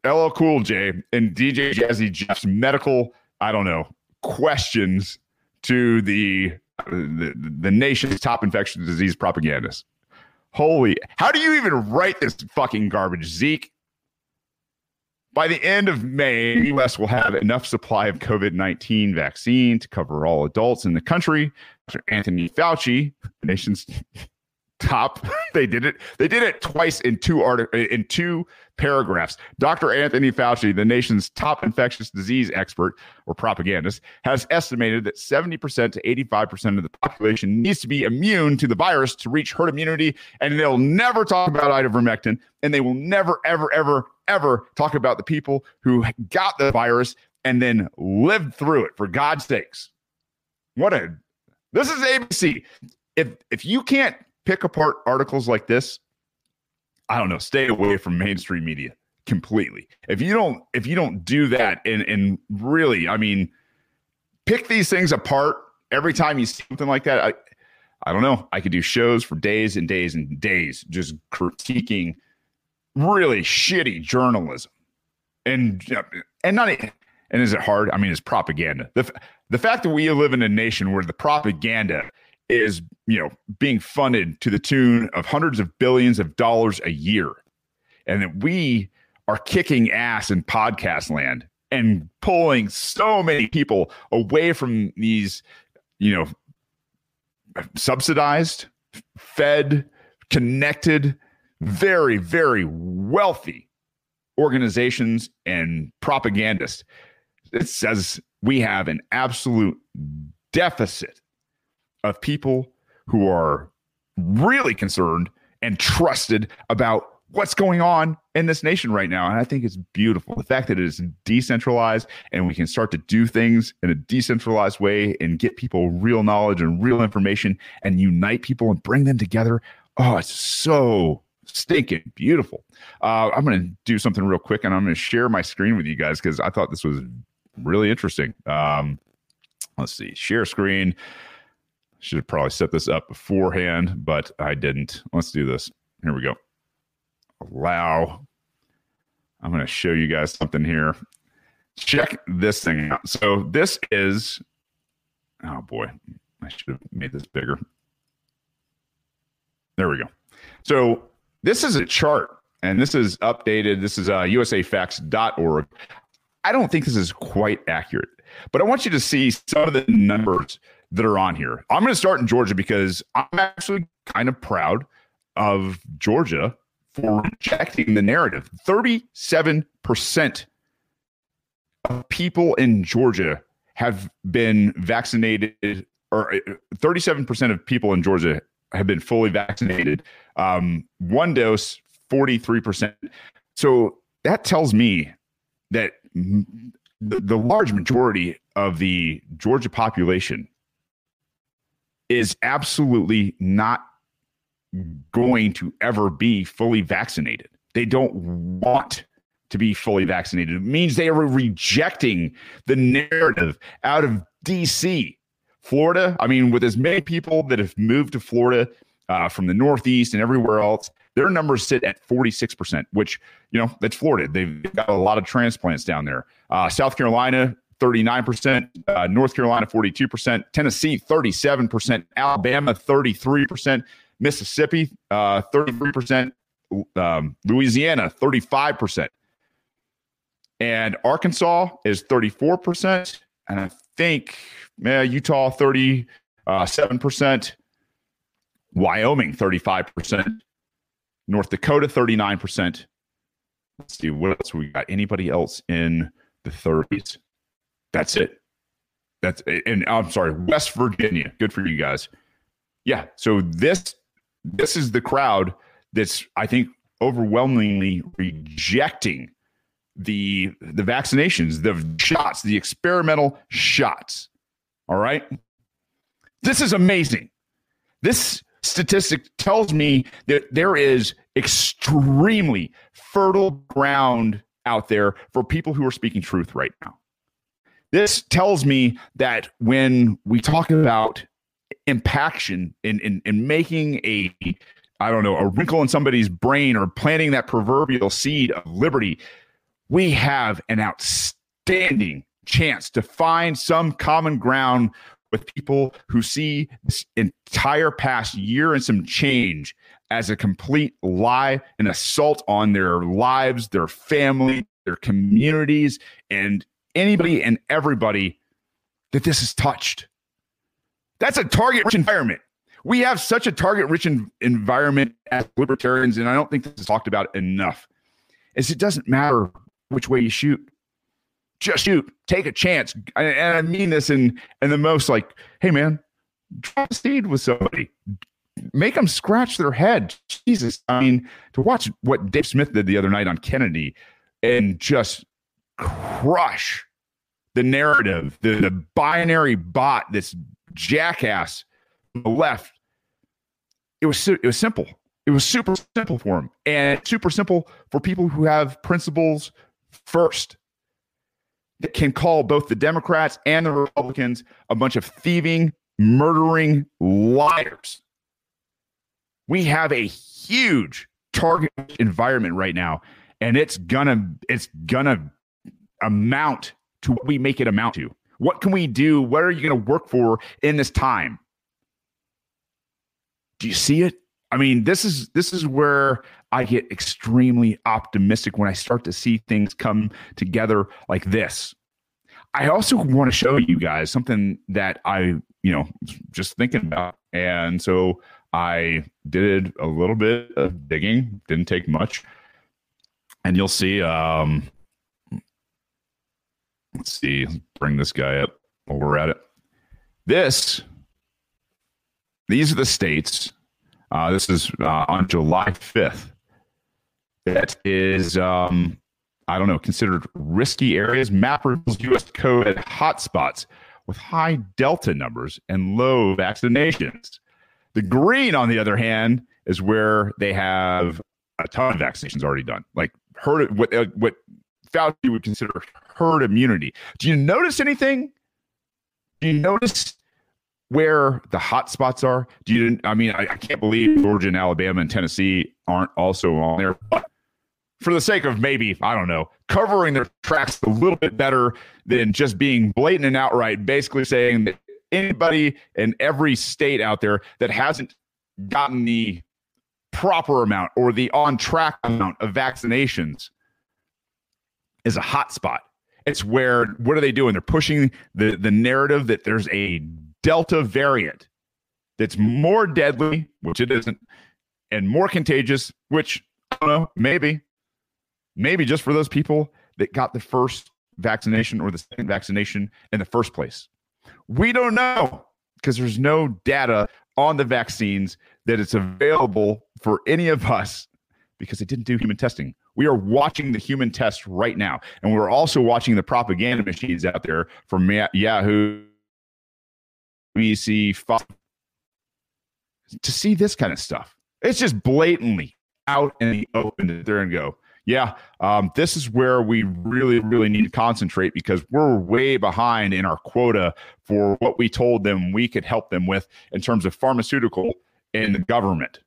LL Cool J and DJ Jazzy Jeff's medical, I don't know, questions to the the, the nation's top infectious disease propagandists. Holy, how do you even write this fucking garbage, Zeke? By the end of May, the U.S. will have enough supply of COVID 19 vaccine to cover all adults in the country. Dr. Anthony Fauci, the nation's top. They did it. They did it twice in two art in two paragraphs. Dr. Anthony Fauci, the nation's top infectious disease expert or propagandist, has estimated that 70% to 85% of the population needs to be immune to the virus to reach herd immunity. And they'll never talk about ivermectin, and they will never, ever, ever, ever talk about the people who got the virus and then lived through it. For God's sakes, what a this is ABC. If if you can't pick apart articles like this, I don't know, stay away from mainstream media completely. If you don't if you don't do that and and really, I mean, pick these things apart every time you see something like that. I I don't know. I could do shows for days and days and days just critiquing really shitty journalism. And and not and is it hard? I mean, it's propaganda. The the fact that we live in a nation where the propaganda is you know being funded to the tune of hundreds of billions of dollars a year. And that we are kicking ass in podcast land and pulling so many people away from these you know subsidized fed connected very very wealthy organizations and propagandists. It says we have an absolute deficit of people who are really concerned and trusted about what's going on in this nation right now. And I think it's beautiful. The fact that it is decentralized and we can start to do things in a decentralized way and get people real knowledge and real information and unite people and bring them together. Oh, it's so stinking beautiful. Uh, I'm going to do something real quick and I'm going to share my screen with you guys because I thought this was really interesting. Um, let's see, share screen. Should have probably set this up beforehand, but I didn't. Let's do this. Here we go. Allow. I'm going to show you guys something here. Check this thing out. So this is, oh boy, I should have made this bigger. There we go. So this is a chart, and this is updated. This is uh, usafacts.org. I don't think this is quite accurate, but I want you to see some of the numbers that are on here. I'm going to start in Georgia because I'm actually kind of proud of Georgia for rejecting the narrative. 37% of people in Georgia have been vaccinated, or 37% uh, of people in Georgia have been fully vaccinated. Um, one dose, 43%. So that tells me that the, the large majority of the Georgia population is absolutely not going to ever be fully vaccinated. They don't want to be fully vaccinated. It means they are rejecting the narrative out of DC. Florida, I mean, with as many people that have moved to Florida uh, from the Northeast and everywhere else, their numbers sit at 46%, which, you know, that's Florida. They've got a lot of transplants down there. Uh, South Carolina, 39%, uh, North Carolina 42%, Tennessee 37%, Alabama 33%, Mississippi uh, 33%, um, Louisiana 35%. And Arkansas is 34%. And I think yeah, Utah 37%, uh, Wyoming 35%, North Dakota 39%. Let's see what else we got. Anybody else in the 30s? That's it. That's and I'm sorry, West Virginia. Good for you guys. Yeah. So this this is the crowd that's I think overwhelmingly rejecting the the vaccinations, the shots, the experimental shots. All right. This is amazing. This statistic tells me that there is extremely fertile ground out there for people who are speaking truth right now. This tells me that when we talk about impaction in, in, in making a, I don't know, a wrinkle in somebody's brain or planting that proverbial seed of liberty, we have an outstanding chance to find some common ground with people who see this entire past year and some change as a complete lie, an assault on their lives, their family, their communities, and anybody and everybody that this has touched. That's a target rich environment. We have such a target rich environment as libertarians, and I don't think this is talked about enough. Is it doesn't matter which way you shoot, just shoot, take a chance, and I mean this in in the most like, hey man, drop a seed with somebody, make them scratch their head. Jesus, I mean, to watch what Dave Smith did the other night on Kennedy and just crush the narrative, the, the binary bot, this jackass left. It was it was simple. It was super simple for him, and super simple for people who have principles first that can call both the Democrats and the Republicans a bunch of thieving, murdering liars. We have a huge target environment right now, and it's gonna it's gonna amount to what we make it amount to. What can we do? What are you going to work for in this time? Do you see it? I mean, this is this is where I get extremely optimistic when I start to see things come together like this. I also want to show you guys something that I, you know, just thinking about. And so I did a little bit of digging, didn't take much. And you'll see, um, let's see, bring this guy up while we're at it. This, these are the states. Uh, this is uh, on July 5th. That is, um, I don't know, considered risky areas. Map reveals U.S. at hotspots with high Delta numbers and low vaccinations. The green, on the other hand, is where they have a ton of vaccinations already done, like herd what uh, what Fauci would consider herd immunity. Do you notice anything? Do you notice where the hot spots are? Do you? I mean, I, I can't believe Georgia and Alabama and Tennessee aren't also on there. But for the sake of maybe I don't know, covering their tracks a little bit better than just being blatant and outright, basically saying that anybody in every state out there that hasn't gotten the proper amount or the on track amount of vaccinations is a hot spot. It's where what are they doing? They're pushing the the narrative that there's a delta variant that's more deadly, which it isn't, and more contagious, which I don't know, maybe, maybe just for those people that got the first vaccination or the second vaccination in the first place. We don't know because there's no data on the vaccines that it's available for any of us because they didn't do human testing. We are watching the human test right now. And we're also watching the propaganda machines out there from Yahoo, BBC, Fox, to see this kind of stuff. It's just blatantly out in the open there and go, yeah, um, this is where we really, really need to concentrate because we're way behind in our quota for what we told them we could help them with in terms of pharmaceutical and the government.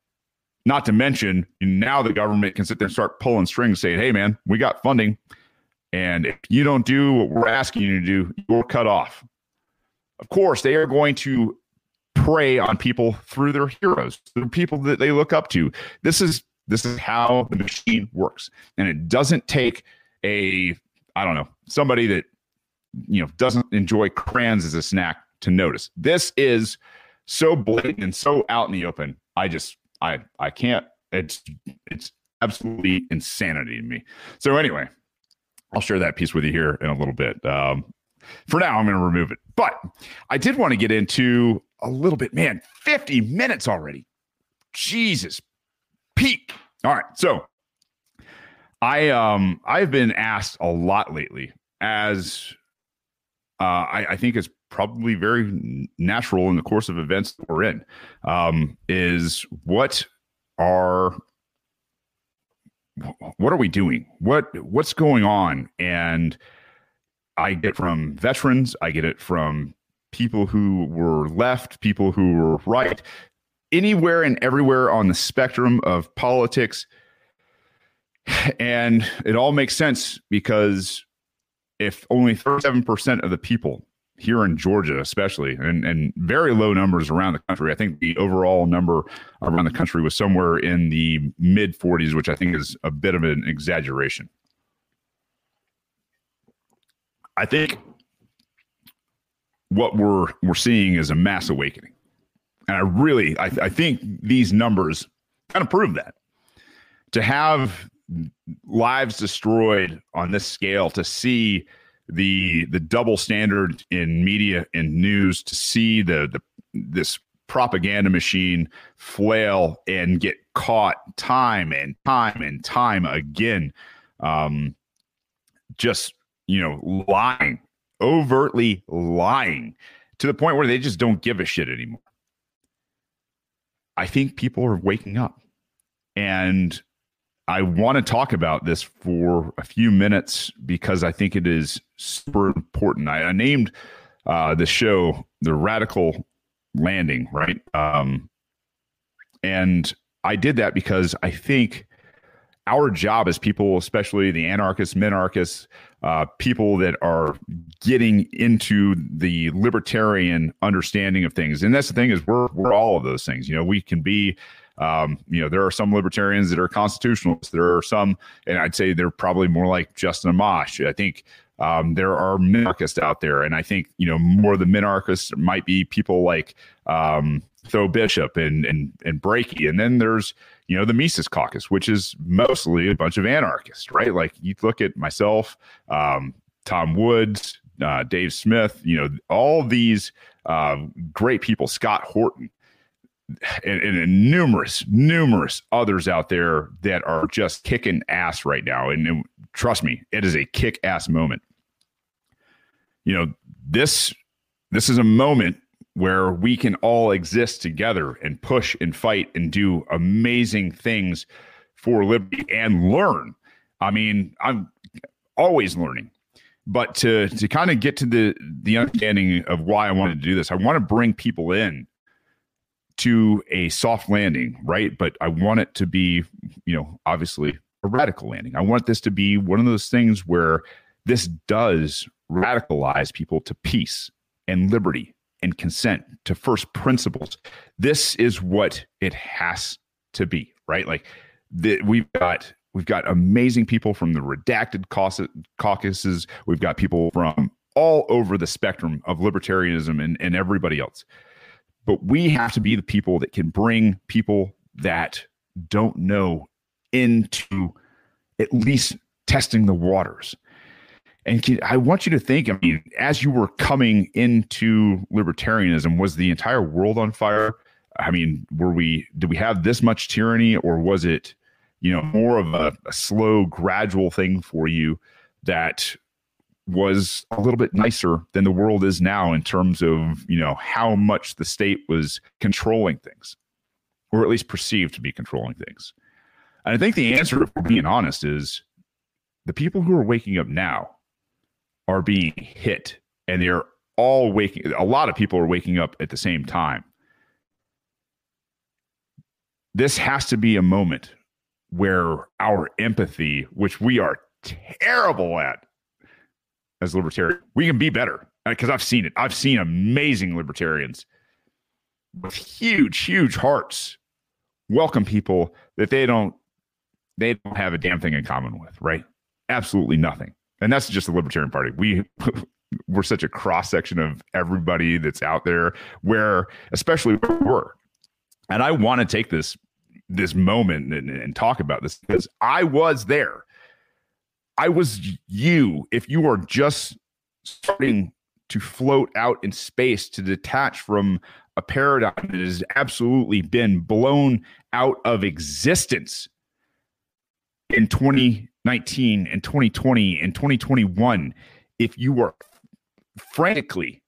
Not to mention, now the government can sit there and start pulling strings saying, hey, man, we got funding. And if you don't do what we're asking you to do, you're cut off. Of course, they are going to prey on people through their heroes, the people that they look up to. This is this is how the machine works. And it doesn't take a, I don't know, somebody that, you know, doesn't enjoy crayons as a snack to notice. This is so blatant and so out in the open. I just, I, I can't, it's, it's absolutely insanity to me. So anyway, I'll share that piece with you here in a little bit. Um, for now, I'm going to remove it. But I did want to get into a little bit, man, 50 minutes already. Jesus peak. All right. So I um I've been asked a lot lately as uh, I, I think is probably very natural in the course of events that we're in. Um, is what are what are we doing? What what's going on? And I get from veterans, I get it from people who were left, people who were right, anywhere and everywhere on the spectrum of politics. And it all makes sense because if only 37% of the people here in Georgia, especially, and, and very low numbers around the country, I think the overall number around the country was somewhere in the mid 40s, which I think is a bit of an exaggeration. I think what we're we're seeing is a mass awakening And I really, I, I think these numbers kind of prove that. To have lives destroyed on this scale, to see the the double standard in media and news, to see the the this propaganda machine flail and get caught time and time and time again, um, just you know, lying, overtly lying to the point where they just don't give a shit anymore. I think people are waking up. And I want to talk about this for a few minutes because I think it is super important. I, I named uh, the show the Radical Landing, right? Um, and I did that because I think our job as people, especially the anarchists, minarchists, uh, people that are getting into the libertarian understanding of things, and that's the thing is we're we're all of those things. You know, we can be. Um, you know, there are some libertarians that are constitutionalists. There are some, and I'd say they're probably more like Justin Amash. I think um, there are minarchists out there, and I think you know more of the minarchists might be people like um, Tho Bishop and and and Brakey, and then there's you know the Mises Caucus, which is mostly a bunch of anarchists, right? Like you look at myself, um, Tom Woods, uh, Dave Smith, you know, all these uh, great people, Scott Horton, and, and, numerous, numerous others out there that are just kicking ass right now. And, and trust me, it is a kick ass moment. You know, this this is a moment where we can all exist together and push and fight and do amazing things for liberty and learn. I mean, I'm always learning. But to to kind of get to the the understanding of why I wanted to do this, I want to bring people in to a soft landing, right? But I want it to be, you know, obviously a radical landing. I want this to be one of those things where this does radicalize people to peace and liberty and consent to first principles. This is what it has to be, right? Like the, we've got we've got amazing people from the redacted caucuses. We've got people from all over the spectrum of libertarianism and, and everybody else. But we have to be the people that can bring people that don't know into at least testing the waters and can, I want you to think, I mean, as you were coming into libertarianism, was the entire world on fire? I mean, were we, did we have this much tyranny or was it, you know, more of a, a slow, gradual thing for you that was a little bit nicer than the world is now in terms of, you know, how much the state was controlling things or at least perceived to be controlling things? And I think the answer, if we're being honest, is the people who are waking up now are being hit and they're all waking a lot of people are waking up at the same time this has to be a moment where our empathy which we are terrible at as libertarians we can be better uh, because i've seen it i've seen amazing libertarians with huge huge hearts welcome people that they don't they don't have a damn thing in common with right absolutely nothing and that's just the Libertarian Party. We we're such a cross section of everybody that's out there. Where especially where we're, and I want to take this this moment and, and talk about this because I was there. I was you. If you are just starting to float out in space to detach from a paradigm that has absolutely been blown out of existence in 2019 and 2020 and 2021 if you are frantically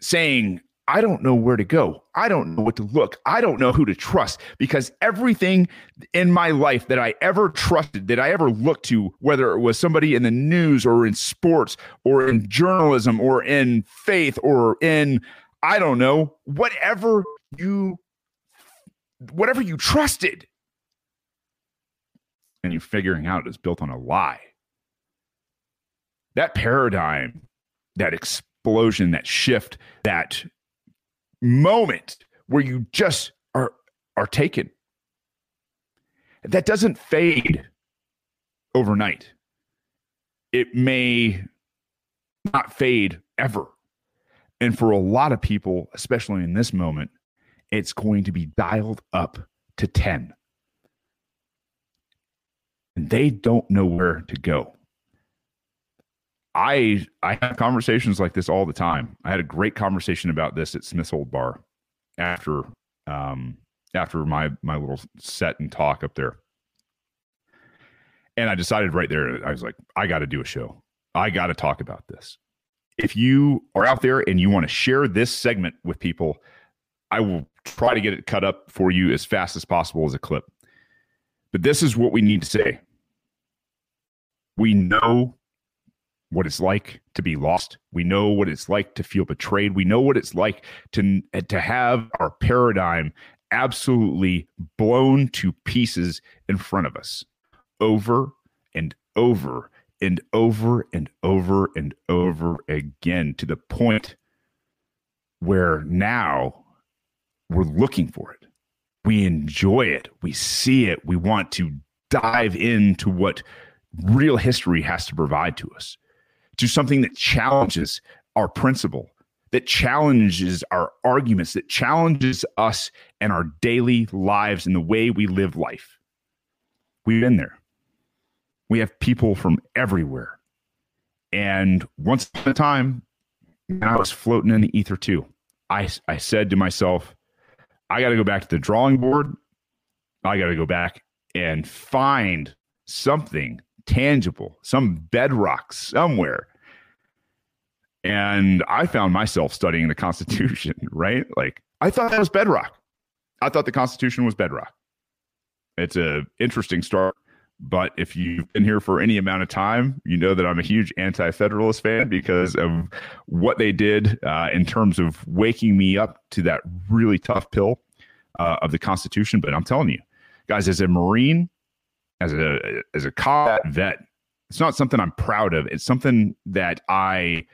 saying I don't know where to go. I don't know what to look. I don't know who to trust because everything in my life that I ever trusted, that I ever looked to, whether it was somebody in the news or in sports or in journalism or in faith or in, I don't know, whatever you, whatever you trusted, and you're figuring out it's built on a lie. That paradigm, that explosion, that shift, that moment where you just are are taken. That doesn't fade overnight. It may not fade ever. And for a lot of people, especially in this moment, it's going to be dialed up to 10. And they don't know where to go. I I have conversations like this all the time. I had a great conversation about this at Smith's Olde Bar after um after my my little set and talk up there. And I decided right there, I was like, I got to do a show. I got to talk about this. If you are out there and you want to share this segment with people, I will try to get it cut up for you as fast as possible as a clip. But this is what we need to say. We know what it's like to be lost. We know what it's like to feel betrayed. We know what it's like to to have our paradigm absolutely blown to pieces in front of us over and over and over and over and over again to the point where now we're looking for it. We enjoy it. We see it. We want to dive into what real history has to provide to us to something that challenges our principle, that challenges our arguments, that challenges us and our daily lives and the way we live life. We've been there. We have people from everywhere. And once upon a time, I was floating in the ether too. I, I said to myself, I got to go back to the drawing board. I got to go back and find something tangible, some bedrock somewhere. And I found myself studying the Constitution, right? Like I thought that was bedrock. I thought the Constitution was bedrock. It's a interesting start, but if you've been here for any amount of time, you know that I'm a huge anti-federalist fan because of what they did uh, in terms of waking me up to that really tough pill uh, of the Constitution. But I'm telling you, guys, as a Marine, as a as a combat vet, it's not something I'm proud of. It's something that I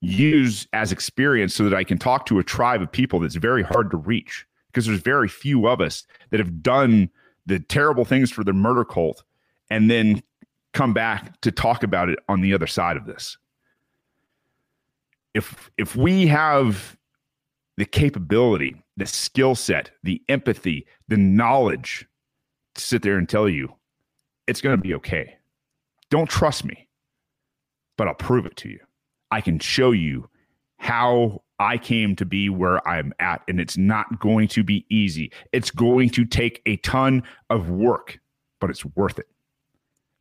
use as experience so that I can talk to a tribe of people that's very hard to reach because there's very few of us that have done the terrible things for the murder cult and then come back to talk about it on the other side of this. If if we have the capability, the skill set, the empathy, the knowledge sit there and tell you it's going to be okay. Don't trust me, but I'll prove it to you. I can show you how I came to be where I'm at. And it's not going to be easy. It's going to take a ton of work, but it's worth it.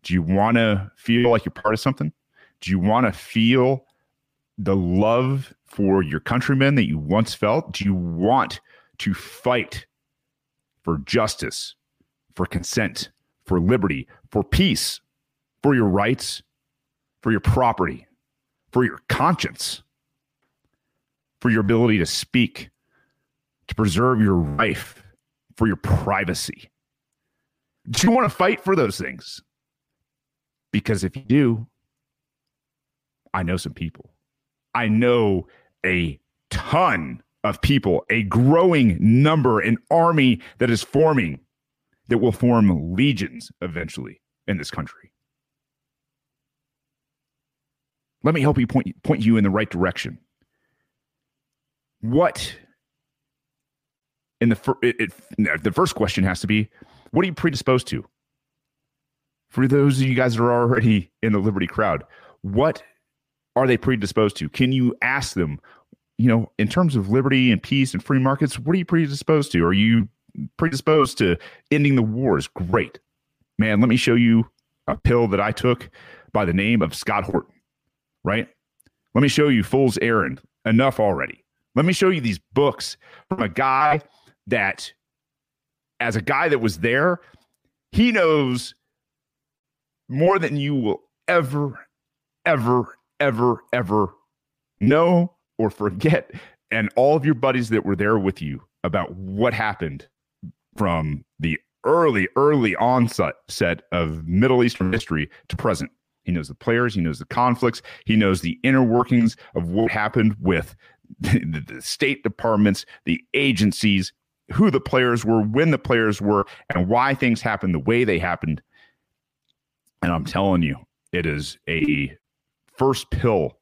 Do you want to feel like you're part of something? Do you want to feel the love for your countrymen that you once felt? Do you want to fight for justice, for consent, for liberty, for peace, for your rights, for your property, for your conscience, for your ability to speak, to preserve your life, for your privacy. Do you want to fight for those things? Because if you do, I know some people. I know a ton of people, a growing number, an army that is forming that will form legions eventually in this country. Let me help you point point you in the right direction. What in the the first question has to be what are you predisposed to? For those of you guys that are already in the Liberty crowd, what are they predisposed to? Can you ask them, you know, in terms of liberty and peace and free markets, what are you predisposed to? Are you predisposed to ending the wars? Great. Man, let me show you a pill that I took by the name of Scott Horton right? Let me show you Fool's Errand. Enough already. Let me show you these books from a guy that, as a guy that was there, he knows more than you will ever, ever, ever, ever know or forget. And all of your buddies that were there with you about what happened from the early, early onset set of Middle Eastern history to present. He knows the players. He knows the conflicts. He knows the inner workings of what happened with the, the state departments, the agencies, who the players were, when the players were, and why things happened the way they happened. And I'm telling you, it is a first pill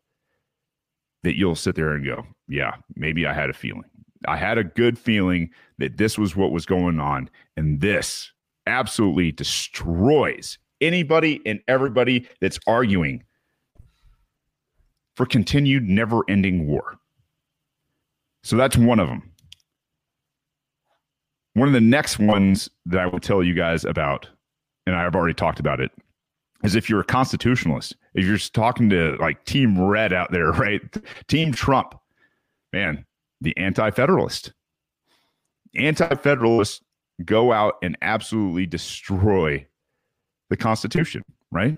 that you'll sit there and go, yeah, maybe I had a feeling. I had a good feeling that this was what was going on. And this absolutely destroys anybody and everybody that's arguing for continued never ending war. So that's one of them. One of the next ones that I will tell you guys about, and I've already talked about it, is if you're a constitutionalist, if you're talking to like Team Red out there, right? Team Trump, man, the anti federalist. Anti federalists go out and absolutely destroy the Constitution, right?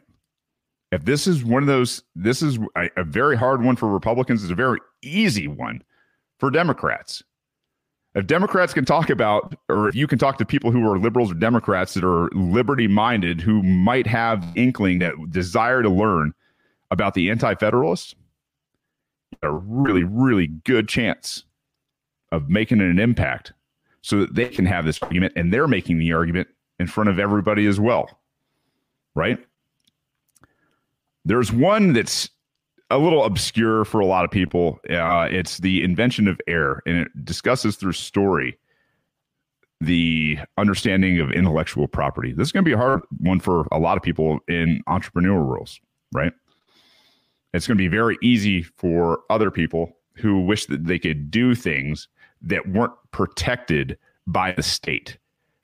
If this is one of those, this is a, a very hard one for Republicans, it's a very easy one for Democrats. If Democrats can talk about, or if you can talk to people who are liberals or Democrats that are liberty minded, who might have inkling that desire to learn about the anti federalists, a really, really good chance of making an impact so that they can have this argument and they're making the argument in front of everybody as well. Right? There's one that's a little obscure for a lot of people. Uh, it's the invention of air, and it discusses through story the understanding of intellectual property. This is going to be a hard one for a lot of people in entrepreneurial roles, right? It's going to be very easy for other people who wish that they could do things that weren't protected by the state,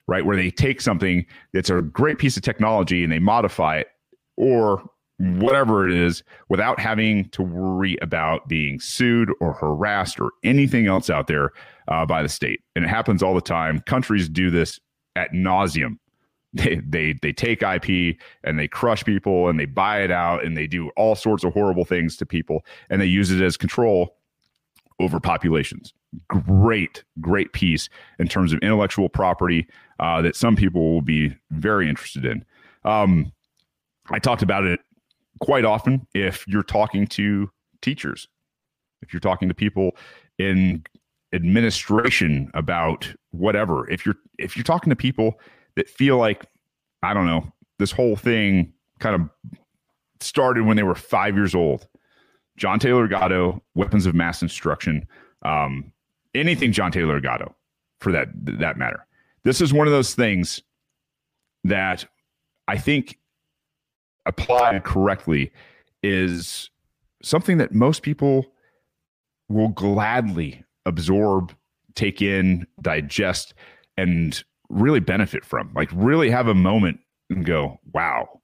right? Where they take something that's a great piece of technology and they modify it or whatever it is without having to worry about being sued or harassed or anything else out there uh, by the state. And it happens all the time. Countries do this at nauseum. They, they they take IP and they crush people and they buy it out and they do all sorts of horrible things to people and they use it as control over populations. Great, great piece in terms of intellectual property uh, that some people will be very interested in. Um, I talked about it quite often if you're talking to teachers, if you're talking to people in administration about whatever, if you're if you're talking to people that feel like I don't know, this whole thing kind of started when they were 5 years old. John Taylor Gatto, weapons of mass destruction, um, anything John Taylor Gatto for that that matter. This is one of those things that I think applied correctly is something that most people will gladly absorb, take in, digest, and really benefit from. Like, really have a moment and go, wow,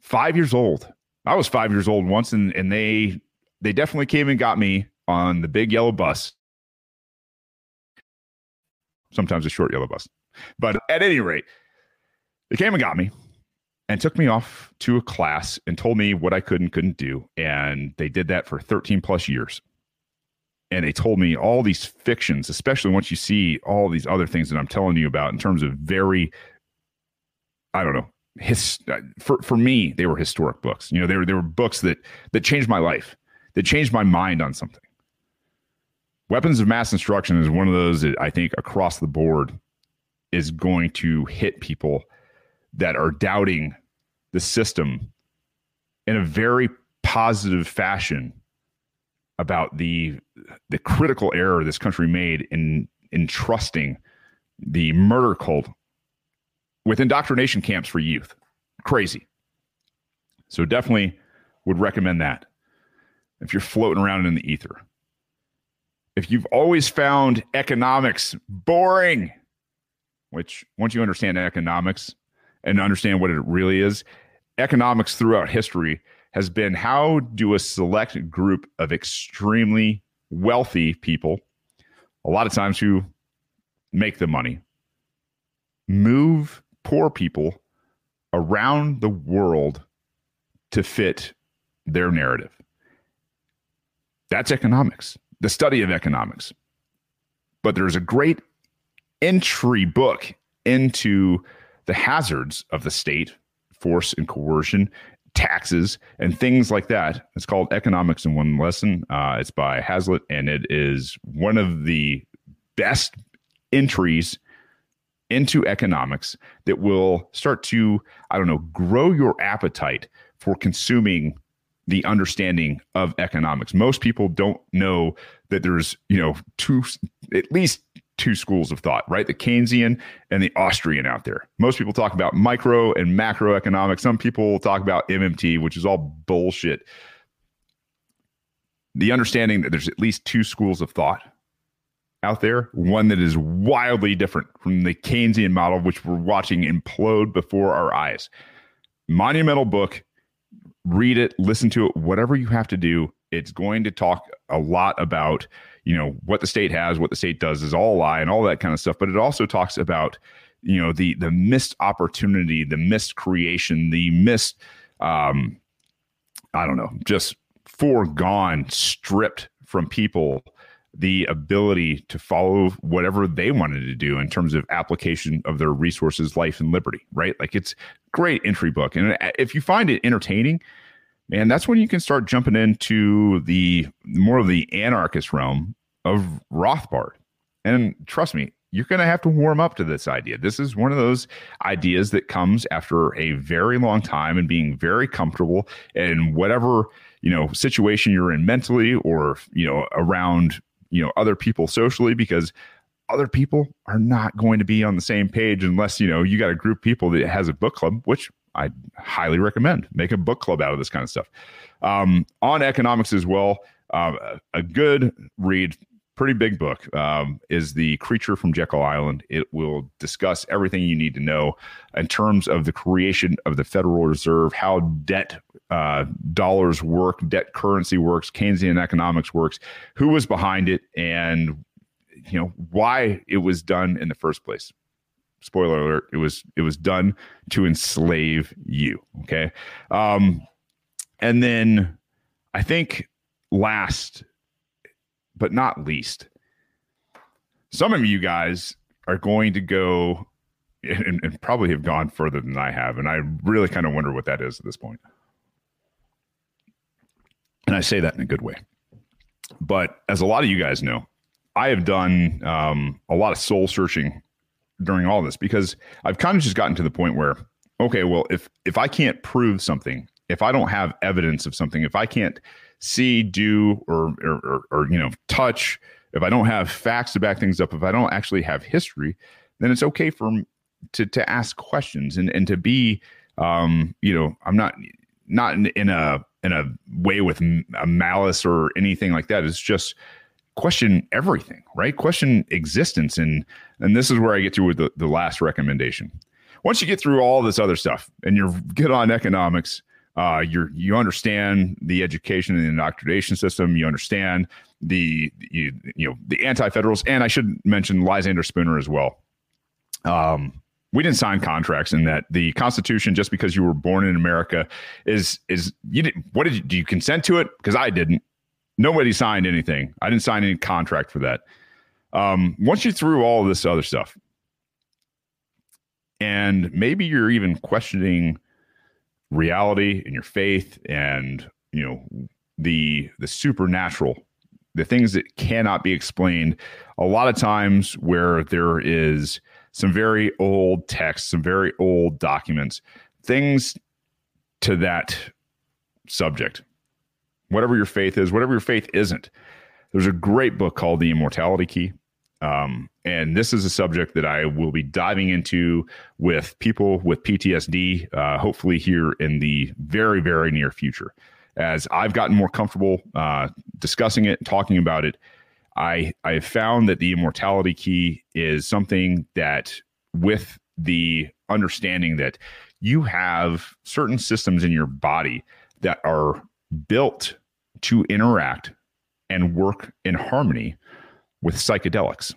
five years old. I was five years old once, and, and they they definitely came and got me on the big yellow bus. Sometimes a short yellow bus. But at any rate, they came and got me and took me off to a class and told me what I could and couldn't do. And they did that for 13 plus years. And they told me all these fictions, especially once you see all these other things that I'm telling you about in terms of very, I don't know, his, for, for me, they were historic books. You know, they were, they were books that, that changed my life, that changed my mind on something. Weapons of mass destruction is one of those that I think across the board is going to hit people that are doubting the system in a very positive fashion about the the critical error this country made in in trusting the murder cult with indoctrination camps for youth. Crazy. So definitely would recommend that if you're floating around in the ether. If you've always found economics boring, which once you understand economics, and understand what it really is, economics throughout history has been how do a select group of extremely wealthy people, a lot of times who make the money, move poor people around the world to fit their narrative. That's economics, the study of economics. But there's a great entry book into the hazards of the state, force and coercion, taxes, and things like that. It's called Economics in One Lesson. Uh, it's by Hazlitt, and it is one of the best entries into economics that will start to, I don't know, grow your appetite for consuming the understanding of economics. Most people don't know that there's, you know, two at least two schools of thought, right? The Keynesian and the Austrian out there. Most people talk about micro and macroeconomics. Some people talk about MMT, which is all bullshit. The understanding that there's at least two schools of thought out there, one that is wildly different from the Keynesian model, which we're watching implode before our eyes. Monumental book. Read it, listen to it, whatever you have to do. It's going to talk a lot about, you know, what the state has, what the state does is all a lie and all that kind of stuff. But it also talks about, you know, the the missed opportunity, the missed creation, the missed um I don't know, just foregone, stripped from people the ability to follow whatever they wanted to do in terms of application of their resources, life, and liberty, right? Like it's great entry book. And if you find it entertaining, man, that's when you can start jumping into the more of the anarchist realm of Rothbard. And trust me, you're going to have to warm up to this idea. This is one of those ideas that comes after a very long time and being very comfortable in whatever, you know, situation you're in mentally or, you know, around you know other people socially because other people are not going to be on the same page unless you know you got a group of people that has a book club which i highly recommend. Make a book club out of this kind of stuff. Um, on economics as well um, a good read pretty big book um, is the creature from jekyll island. It will discuss everything you need to know in terms of the creation of the federal reserve how debt uh, dollars work, debt currency works, Keynesian economics works, who was behind it, and you know why it was done in the first place. Spoiler alert: it was it was done to enslave you. Okay, um, and then I think last but not least, some of you guys are going to go and, and, probably have gone further than I have. And I really kind of wonder what that is at this point. And I say that in a good way. But as a lot of you guys know, I have done um, a lot of soul searching during all this because I've kind of just gotten to the point where, okay, well, if if I can't prove something, if I don't have evidence of something, if I can't see, do, or or, or, or you know, touch, if I don't have facts to back things up, if I don't actually have history, then it's okay for to to ask questions and and to be, um, you know, I'm not not in, in a in a way with a malice or anything like that. It's just question everything, right? Question existence, and and this is where I get to with the, the last recommendation. Once you get through all this other stuff and you're good on economics, uh, you're you understand the education and the indoctrination system. You understand the you, you know the anti-federals, and I should mention Lysander Spooner as well. Um, we didn't sign contracts in that the constitution just because you were born in america is is you didn't what did you do you consent to it because i didn't nobody signed anything. I didn't sign any contract for that. Um, once you threw all this other stuff and maybe you're even questioning reality and your faith and you know the the supernatural the things that cannot be explained. A lot of times where there is some very old texts, some very old documents, things to that subject. Whatever your faith is, whatever your faith isn't. There's a great book called The Immortality Key. Um, and this is a subject that I will be diving into with people with PTSD, uh, hopefully here in the very, very near future. As I've gotten more comfortable uh, discussing it, and talking about it, I I have found that the immortality key is something that with the understanding that you have certain systems in your body that are built to interact and work in harmony with psychedelics.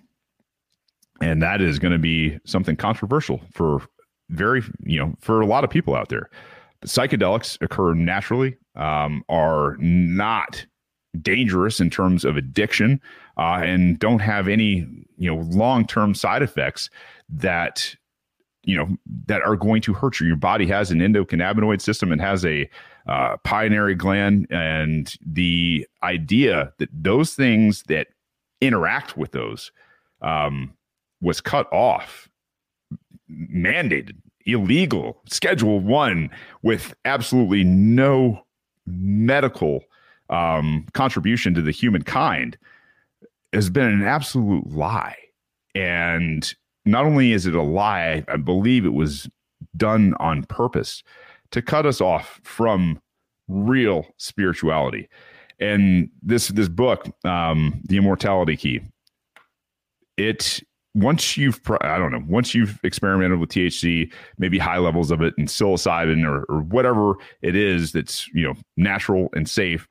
And that is going to be something controversial for very, you know, for a lot of people out there. Psychedelics occur naturally, um, are not dangerous in terms of addiction uh, and don't have any you know long-term side effects that you know that are going to hurt you your body has an endocannabinoid system and has a uh, gland and the idea that those things that interact with those um, was cut off mandated illegal schedule one with absolutely no medical um, contribution to the humankind has been an absolute lie. And not only is it a lie, I believe it was done on purpose to cut us off from real spirituality. And this this book, um, The Immortality Key, it once you've I don't know once you've experimented with THC, maybe high levels of it and psilocybin or, or whatever it is that's you know natural and safe.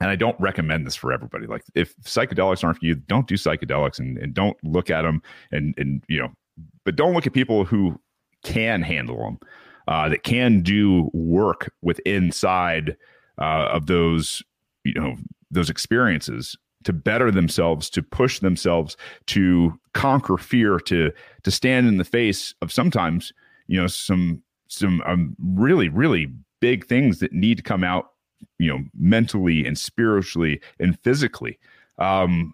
And I don't recommend this for everybody. Like if psychedelics aren't for you, don't do psychedelics and, and don't look at them and and you know, but don't look at people who can handle them, uh, that can do work with inside uh, of those you know those experiences to better themselves, to push themselves, to conquer fear, to to stand in the face of sometimes you know some some um, really really big things that need to come out, you know, mentally and spiritually and physically. Um,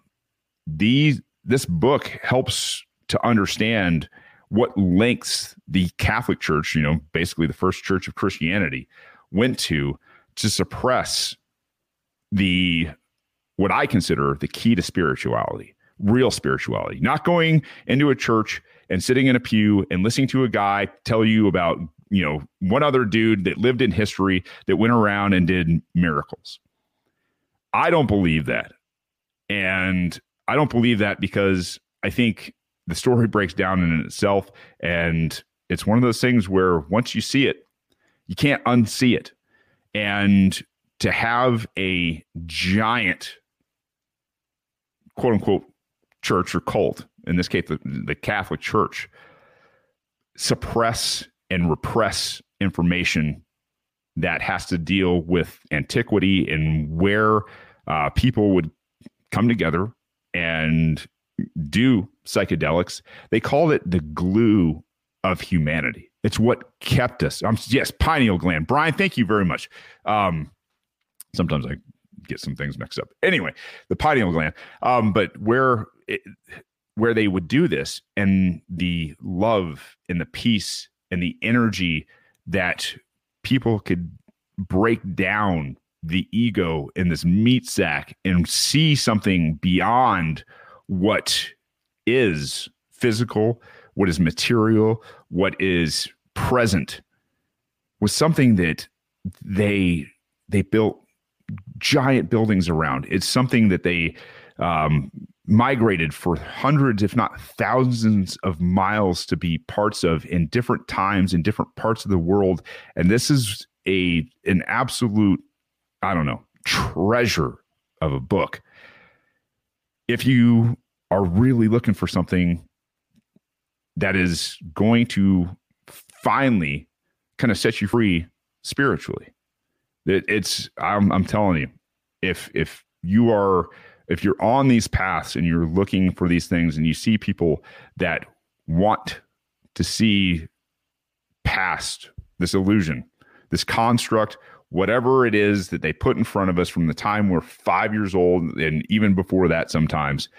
these this book helps to understand what lengths the Catholic Church, you know, basically the first church of Christianity, went to to suppress the what I consider the key to spirituality, real spirituality, not going into a church and sitting in a pew and listening to a guy tell you about, you know, one other dude that lived in history that went around and did miracles. I don't believe that. And I don't believe that because I think the story breaks down in itself. And it's one of those things where once you see it, you can't unsee it. And to have a giant quote unquote church or cult, in this case, the, the Catholic Church, suppress and repress information that has to deal with antiquity and where uh, people would come together and do psychedelics. They called it the glue of humanity. It's what kept us. Yes, pineal gland. Brian, thank you very much. Um, sometimes I get some things mixed up. Anyway, the pineal gland. Um, but where it, where they would do this and the love and the peace and the energy that people could break down the ego in this meat sack and see something beyond what is physical, what is material, what is present was something that they they built giant buildings around. It's something that they um, migrated for hundreds, if not thousands, of miles to be parts of in different times in different parts of the world. And this is a an absolute, I don't know, treasure of a book. If you are really looking for something that is going to finally kind of set you free spiritually, it, it's I'm, I'm telling you, if if you are if you're on these paths and you're looking for these things and you see people that want to see past this illusion, this construct, whatever it is that they put in front of us from the time we're five years old and even before that sometimes,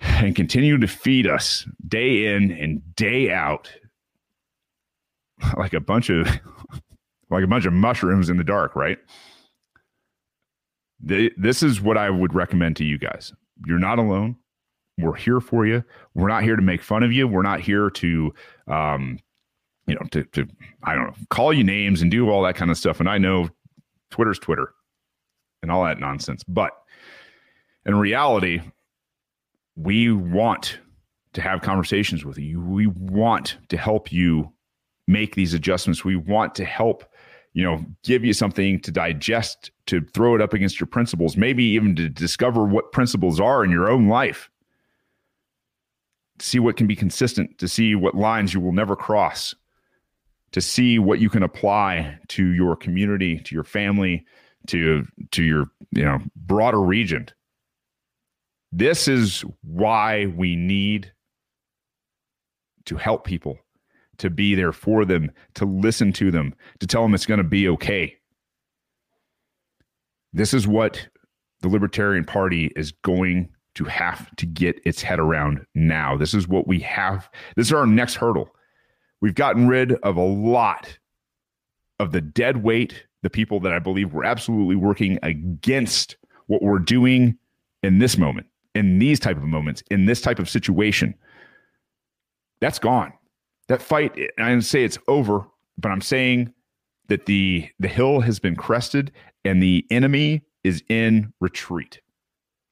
and continue to feed us day in and day out like a bunch of like a bunch of mushrooms in the dark, right? this is what I would recommend to you guys. You're not alone. We're here for you. We're not here to make fun of you. We're not here to, um, you know, to, to, I don't know, call you names and do all that kind of stuff. And I know Twitter's Twitter and all that nonsense. But in reality, we want to have conversations with you. We want to help you make these adjustments. We want to help you know, give you something to digest, to throw it up against your principles, maybe even to discover what principles are in your own life. See what can be consistent, to see what lines you will never cross, to see what you can apply to your community, to your family, to to your, you know, broader region. This is why we need to help people to be there for them, to listen to them, to tell them it's going to be okay. This is what the Libertarian Party is going to have to get its head around now. This is what we have. This is our next hurdle. We've gotten rid of a lot of the dead weight the people that I believe were absolutely working against what we're doing in this moment, in these type of moments, in this type of situation. That's gone. That fight, I didn't say it's over, but I'm saying that the the hill has been crested and the enemy is in retreat.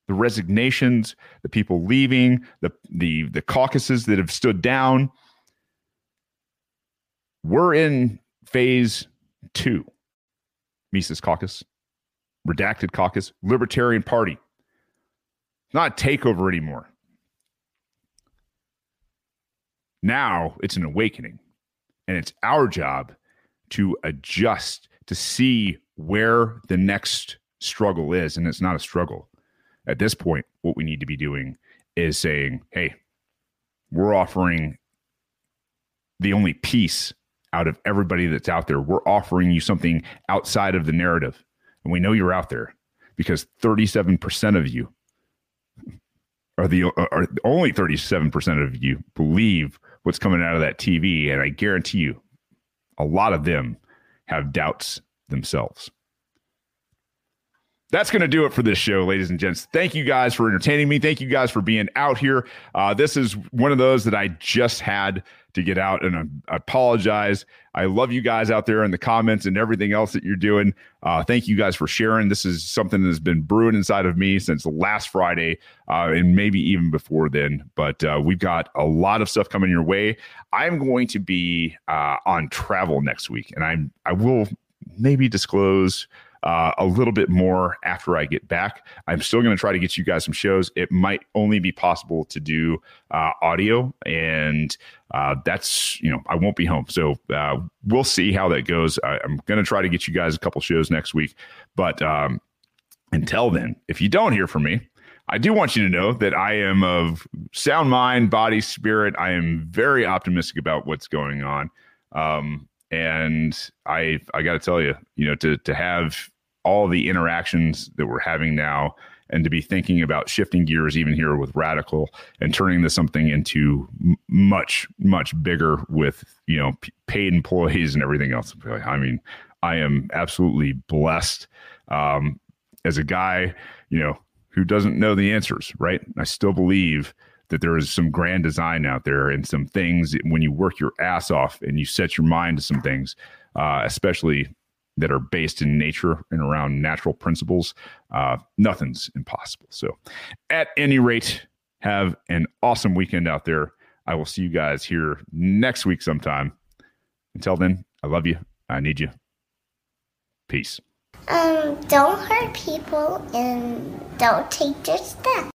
The resignations, the people leaving, the the the caucuses that have stood down. We're in phase two. Mises Caucus, Redacted Caucus, Libertarian Party. Not a takeover anymore. Now it's an awakening. And it's our job to adjust to see where the next struggle is. And it's not a struggle. At this point, what we need to be doing is saying, hey, we're offering the only piece out of everybody that's out there. We're offering you something outside of the narrative. And we know you're out there because 37% of you are the are only 37% of you believe what's coming out of that TV and I guarantee you a lot of them have doubts themselves. That's going to do it for this show, ladies and gents. Thank you guys for entertaining me. Thank you guys for being out here. Uh, this is one of those that I just had to get out and I apologize. I love you guys out there in the comments and everything else that you're doing. Uh, thank you guys for sharing. This is something that's been brewing inside of me since last Friday uh, and maybe even before then. But uh, we've got a lot of stuff coming your way. I'm going to be uh, on travel next week and I'm I will maybe disclose uh, a little bit more after I get back. I'm still going to try to get you guys some shows. It might only be possible to do uh, audio, and uh, that's you know I won't be home, so uh, we'll see how that goes. I, am going to try to get you guys a couple shows next week, but um, until then, if you don't hear from me. I do want you to know that I am of sound mind, body, spirit. I am very optimistic about what's going on. Um, and I I got to tell you, you know, to to have all the interactions that we're having now and to be thinking about shifting gears even here with radical and turning this something into much much bigger with you know p- paid employees and everything else. I mean i am absolutely blessed um, as a guy you know who doesn't know the answers right? I still believe that there is some grand design out there and some things when you work your ass off and you set your mind to some things, uh, especially that are based in nature and around natural principles, uh, nothing's impossible. So, at any rate, have an awesome weekend out there. I will see you guys here next week sometime. Until then, I love you. I need you. Peace. Um, don't hurt people and don't take their stuff.